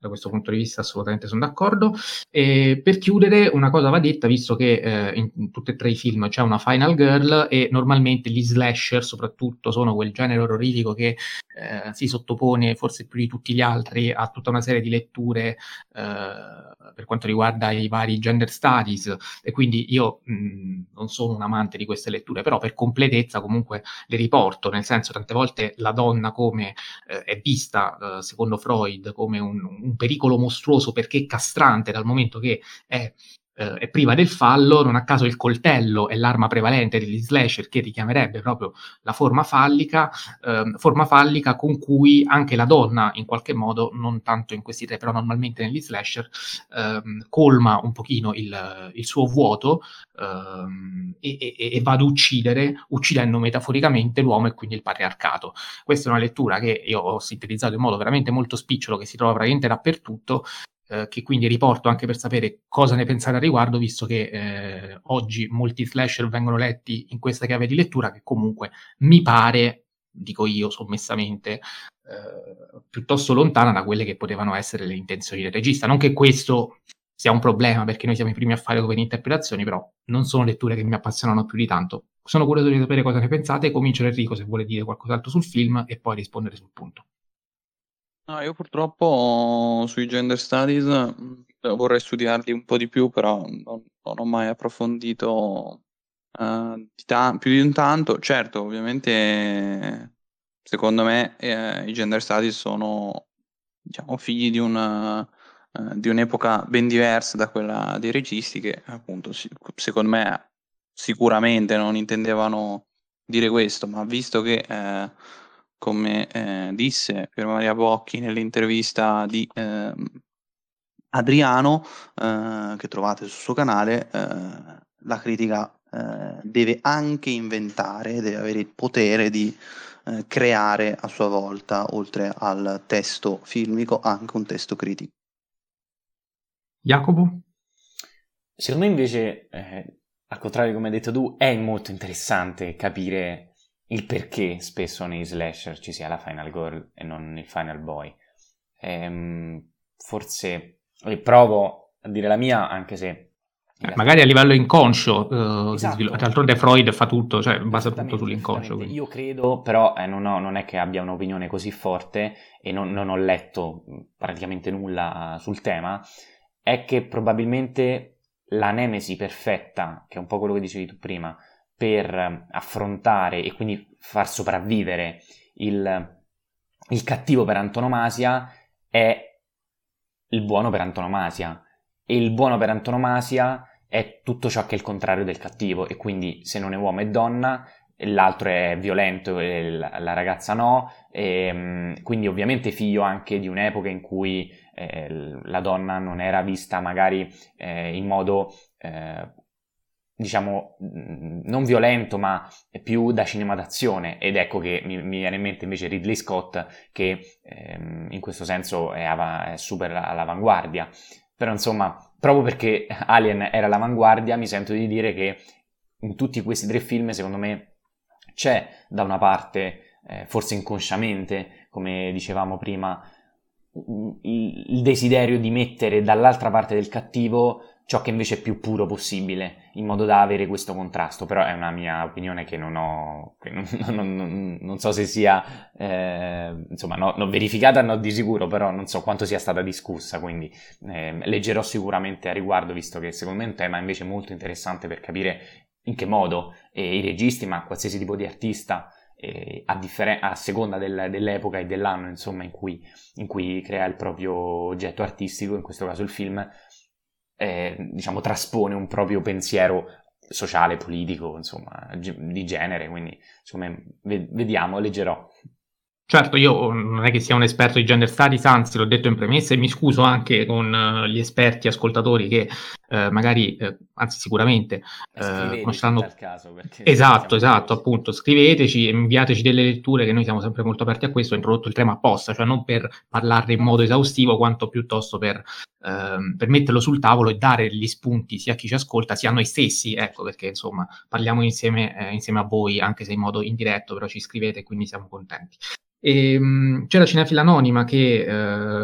[SPEAKER 1] da questo punto di vista assolutamente sono d'accordo. E per chiudere, una cosa va detta, visto che eh, in, tutti e tre i film c'è una Final Girl e normalmente gli slasher soprattutto sono quel genere orrorifico che eh, si sottopone forse più di tutti gli altri a tutta una serie di letture eh, per quanto riguarda i vari gender studies e quindi io mh, non sono un amante di queste letture, però per completezza comunque le riporto, nel senso tante volte la donna come eh, è vista, eh, secondo Freud, come un, un pericolo mostruoso perché castrante dal momento che è eh, è priva del fallo, non a caso il coltello è l'arma prevalente degli slasher che richiamerebbe proprio la forma fallica, eh, forma fallica con cui anche la donna in qualche modo, non tanto in questi tre, però normalmente negli slasher, eh, colma un pochino il, il suo vuoto ehm, e, e, e, va ad uccidere, uccidendo metaforicamente l'uomo e quindi il patriarcato. Questa è una lettura che io ho sintetizzato in modo veramente molto spicciolo, che si trova praticamente dappertutto, eh, che quindi riporto anche per sapere cosa ne pensate al riguardo, visto che eh, oggi molti slasher vengono letti in questa chiave di lettura, che comunque mi pare, dico io sommessamente, eh, piuttosto lontana da quelle che potevano essere le intenzioni del regista. Non che questo sia un problema, perché noi siamo i primi a fare open interpretazioni, però non sono letture che mi appassionano più di tanto. Sono curioso di sapere cosa ne pensate. Comincio Enrico se vuole dire qualcos'altro sul film e poi rispondere sul punto.
[SPEAKER 3] No, io purtroppo sui gender studies eh, vorrei studiarli un po' di più, però non, non ho mai approfondito uh, di più di un tanto. Certo, ovviamente, secondo me, eh, i gender studies sono diciamo, figli di, una, uh, di un'epoca ben diversa da quella dei registi che, appunto, si- secondo me, sicuramente non intendevano dire questo, ma visto che... Come eh, disse Pier Maria Bocchi nell'intervista di eh, Adriano, eh, che trovate sul suo canale, eh, la critica eh, deve anche inventare, deve avere il potere di eh, creare a sua volta, oltre al testo filmico, anche un testo critico.
[SPEAKER 1] Jacopo?
[SPEAKER 2] Secondo me invece, al contrario come hai detto tu, è molto interessante capire il perché spesso nei slasher ci sia la final girl e non il final boy. Ehm, forse provo a dire la mia, anche se.
[SPEAKER 1] Eh, magari a livello inconscio, uh, esatto. d'altronde Freud fa tutto, cioè basa tutto sull'inconscio.
[SPEAKER 2] Io credo, però eh, non, ho, non, è che abbia un'opinione così forte e non, non ho letto praticamente nulla sul tema, è che probabilmente la nemesi perfetta, che è un po' quello che dicevi tu prima, per affrontare e quindi far sopravvivere il, il cattivo per antonomasia è il buono per antonomasia. E il buono per antonomasia è tutto ciò che è il contrario del cattivo. E quindi se non è uomo è donna l'altro è violento e la ragazza no. E, ehm, quindi ovviamente figlio anche di un'epoca in cui eh, la donna non era vista magari eh, in modo eh, diciamo, mm, non violento, ma più da cinema d'azione. Ed ecco che mi, mi viene in mente invece Ridley Scott, che ehm, in questo senso è, av- è, super all'avanguardia. Però insomma, proprio perché Alien era all'avanguardia, mi sento di dire che in tutti questi tre film, secondo me, c'è da una parte, eh, forse inconsciamente, come dicevamo prima, il, il desiderio di mettere dall'altra parte del cattivo ciò che invece è più puro possibile, in modo da avere questo contrasto. Però è una mia opinione che non ho, che non, non, non, non, so se sia, eh, insomma, no, non verificata, no di sicuro, però non so quanto sia stata discussa, quindi eh, leggerò sicuramente a riguardo, visto che secondo me è un tema invece molto interessante per capire in che modo eh, i registi, ma qualsiasi tipo di artista, eh, a, differen- a, seconda del, dell'epoca e dell'anno insomma, in, cui, in cui crea il proprio oggetto artistico, in questo caso il film, eh, diciamo, traspone un proprio pensiero sociale, politico, insomma, di genere, quindi insomma, vediamo, leggerò.
[SPEAKER 1] Certo, io non è che sia un esperto di gender studies, anzi l'ho detto in premessa e mi scuso anche con uh, gli esperti ascoltatori che eh, magari, eh, anzi sicuramente,
[SPEAKER 2] eh,
[SPEAKER 1] conosceranno...
[SPEAKER 2] Caso,
[SPEAKER 1] esatto, esatto, appunto, scriveteci, inviateci delle letture che noi siamo sempre molto aperti a questo, ho introdotto il tema apposta, cioè non per parlarne in modo esaustivo, quanto piuttosto per, ehm, per metterlo sul tavolo e dare gli spunti sia a chi ci ascolta, sia a noi stessi, ecco, perché insomma parliamo insieme, eh, insieme a voi, anche se in modo indiretto, però ci scrivete e quindi siamo contenti. E, mh, c'era Cinefila Anonima che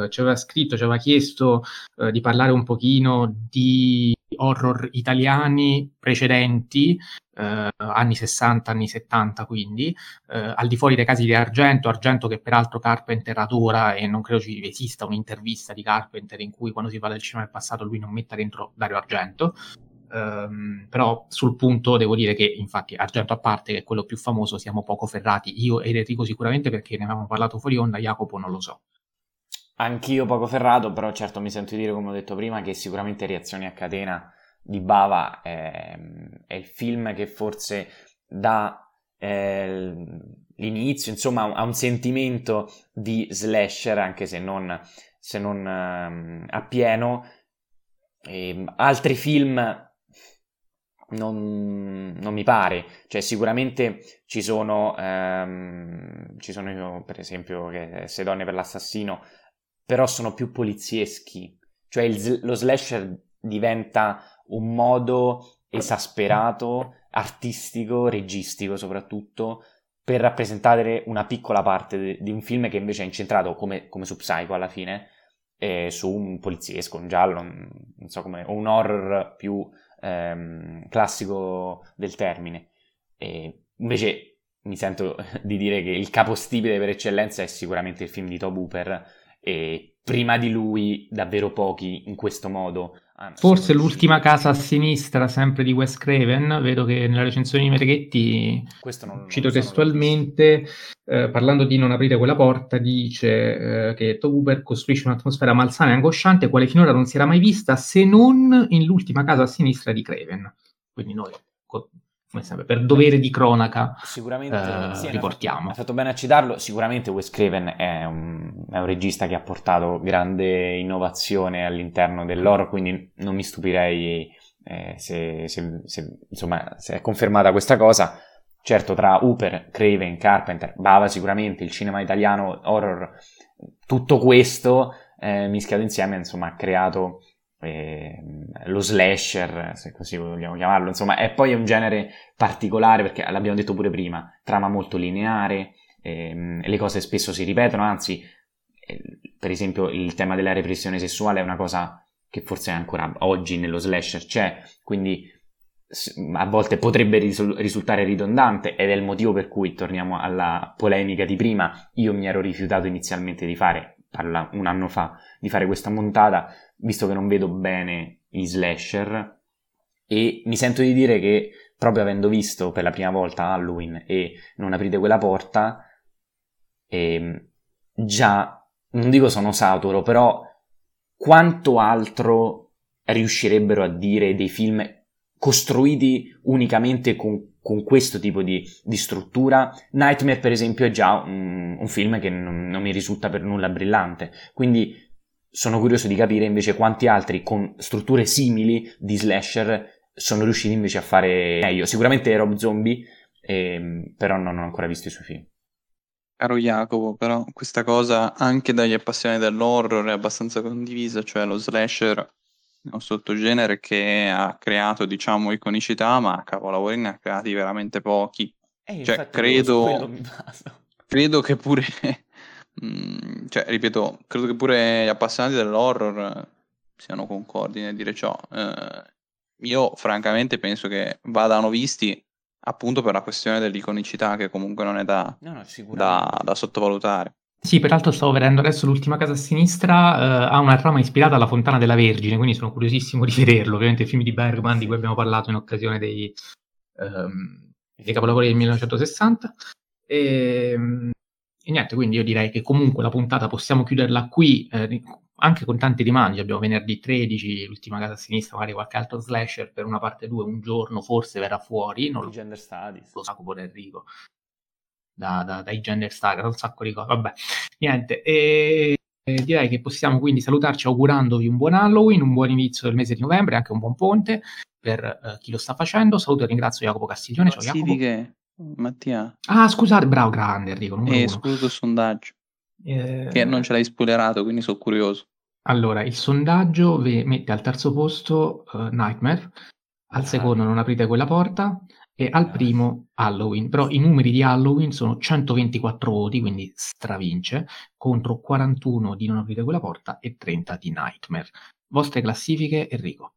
[SPEAKER 1] eh, ci aveva scritto, ci aveva chiesto eh, di parlare un pochino di horror italiani precedenti, eh, anni 60, anni 70 quindi, eh, al di fuori dei casi di Argento, Argento che peraltro Carpenter adora e non credo ci esista un'intervista di Carpenter in cui quando si parla del cinema del passato lui non metta dentro Dario Argento. Um, però sul punto devo dire che infatti Argento a parte che è quello più famoso siamo poco ferrati io ed Enrico sicuramente perché ne avevamo parlato fuori onda Jacopo non lo so
[SPEAKER 2] anch'io poco ferrato però certo mi sento dire come ho detto prima che sicuramente Reazioni a catena di Bava è, è il film che forse dà eh, l'inizio insomma ha un sentimento di slasher anche se non, se non eh, appieno e altri film non, non, mi pare, cioè sicuramente ci sono, ehm, ci sono per esempio Se donne per l'assassino, però sono più polizieschi, cioè il, lo slasher diventa un modo esasperato, artistico, registico soprattutto, per rappresentare una piccola parte di un film che invece è incentrato, come, come su Psycho alla fine, eh, su un poliziesco, un giallo, non so come, un horror più ehm, classico del termine. E invece mi sento di dire che il capostipite per eccellenza è sicuramente il film di Tob Hooper e prima di lui davvero pochi in questo modo.
[SPEAKER 1] Forse l'ultima casa a sinistra, sempre di Wes Craven, vedo che nella recensione di Mereghetti, non, cito non testualmente, eh, parlando di non aprire quella porta, dice eh, che Tobuber costruisce un'atmosfera malsana e angosciante quale finora non si era mai vista se non in l'ultima casa a sinistra di Craven. Quindi noi come sempre, per dovere di cronaca
[SPEAKER 2] sicuramente,
[SPEAKER 1] eh, sì, riportiamo.
[SPEAKER 2] Ha fatto bene a citarlo, sicuramente Wes Craven è un, è un, regista che ha portato grande innovazione all'interno dell'horror, quindi non mi stupirei eh, se, se, se, insomma, se è confermata questa cosa. Certo, tra Hooper, Craven, Carpenter, Bava sicuramente, il cinema italiano, horror, tutto questo eh, mischiato insieme, insomma, ha creato eh, lo slasher, se così vogliamo chiamarlo, insomma, è poi un genere particolare perché l'abbiamo detto pure prima, trama molto lineare, ehm, le cose spesso si ripetono, anzi, eh, per esempio il tema della repressione sessuale è una cosa che forse ancora oggi nello slasher c'è, quindi a volte potrebbe risultare ridondante ed è il motivo per cui torniamo alla polemica di prima, io mi ero rifiutato inizialmente di fare, parla un anno fa, di fare questa montata visto che non vedo bene i slasher e mi sento di dire che proprio avendo visto per la prima volta Halloween e non aprite quella porta, eh, già, non dico sono saturo, però quanto altro riuscirebbero a dire dei film costruiti unicamente con, con questo tipo di, di, struttura. Nightmare, per esempio, è già un, un film che non, non mi risulta per nulla brillante. Quindi sono curioso di capire invece quanti altri con strutture simili di slasher sono riusciti invece a fare meglio. Sicuramente Rob Zombie, ehm, però non ho ancora visto i suoi film.
[SPEAKER 3] Caro Jacopo, però questa cosa anche dagli appassionati dell'horror è abbastanza condivisa, cioè lo slasher un sottogenere che ha creato, diciamo, iconicità, ma capolavori ne ha creati veramente pochi.
[SPEAKER 2] Eh, cioè, credo,
[SPEAKER 3] credo che pure Mm, cioè, ripeto, credo che pure gli appassionati dell'horror siano concordi nel dire ciò. Eh, io, francamente, penso che vadano visti appunto per la questione dell'iconicità, che comunque non è da, no, no, da, da sottovalutare.
[SPEAKER 1] Sì, peraltro stavo vedendo adesso l'ultima casa a sinistra, eh, ha una trama ispirata alla Fontana della Vergine, quindi sono curiosissimo di vederlo. Ovviamente il film di Bergman di cui abbiamo parlato in occasione dei, ehm, dei capolavori del 1960. E, ehm, e niente, quindi io direi che comunque la puntata possiamo chiuderla qui, eh, anche con tanti rimandi. Abbiamo venerdì 13, l'ultima casa a sinistra, magari qualche altro slasher per una parte 2, un giorno forse verrà fuori. Non lo,
[SPEAKER 2] gender studies.
[SPEAKER 1] lo sa pure Enrico. Da, da, dai gender studies, un sacco di cose. Vabbè, niente. E Eh, direi che possiamo quindi salutarci augurandovi un buon Halloween, un buon inizio del mese di novembre, anche un buon ponte per eh, chi lo sta facendo. Saluto e ringrazio Jacopo Castiglione. Ciao Jacopo.
[SPEAKER 3] Che... Mattia.
[SPEAKER 1] Ah, scusate, bravo, grande Enrico.
[SPEAKER 3] È escluso il sondaggio. Eh... Che non ce l'hai spoilerato, quindi sono curioso.
[SPEAKER 1] Allora, il sondaggio mette al terzo posto uh, Nightmare, al ah. secondo non aprite quella porta e al primo Halloween. Però i numeri di Halloween sono 124 voti, quindi stravince, contro 41 di non aprite quella porta e 30 di Nightmare. Vostre classifiche, Enrico?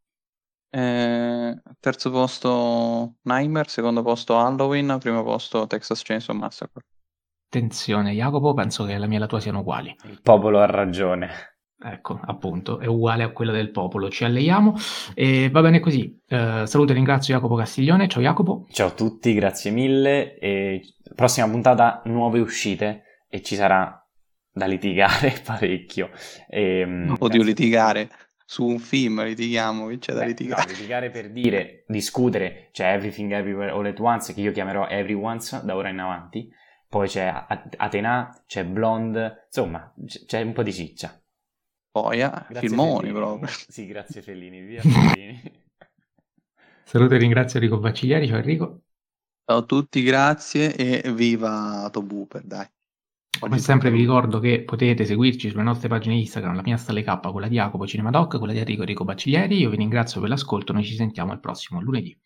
[SPEAKER 3] Eh, terzo posto Nightmare, secondo posto Halloween, primo posto Texas Chainsaw Massacre.
[SPEAKER 1] Attenzione, Jacopo, penso che la mia e la tua siano uguali.
[SPEAKER 2] Il popolo ha ragione.
[SPEAKER 1] Ecco, appunto, è uguale a quella del popolo. Ci alleiamo e va bene così. Uh, saluto e ringrazio Jacopo Castiglione. Ciao Jacopo.
[SPEAKER 2] Ciao a tutti, grazie mille. E prossima puntata, nuove uscite e ci sarà da litigare parecchio. E,
[SPEAKER 3] ehm, Odio litigare. Su un film litighiamo, che c'è da Beh, litigare?
[SPEAKER 2] No, litigare per dire, discutere, c'è Everything Everywhere All At Once, che io chiamerò Everyone's da ora in avanti. Poi c'è Atena, c'è Blonde, insomma, c'è un po' di ciccia.
[SPEAKER 3] Poi, eh, filmoni Fellini. proprio.
[SPEAKER 2] Sì, grazie Fellini, via Fellini.
[SPEAKER 1] Saluto e ringrazio Enrico Baccigliari, ciao Enrico.
[SPEAKER 3] Ciao a tutti, grazie e viva Tobuper, dai.
[SPEAKER 1] Come sempre vi ricordo che potete seguirci sulle nostre pagine Instagram, la mia Stale K, quella di Jacopo Cinemadoc, quella di Enrico Enrico Bacciglieri. Io vi ringrazio per l'ascolto, noi ci sentiamo il prossimo lunedì.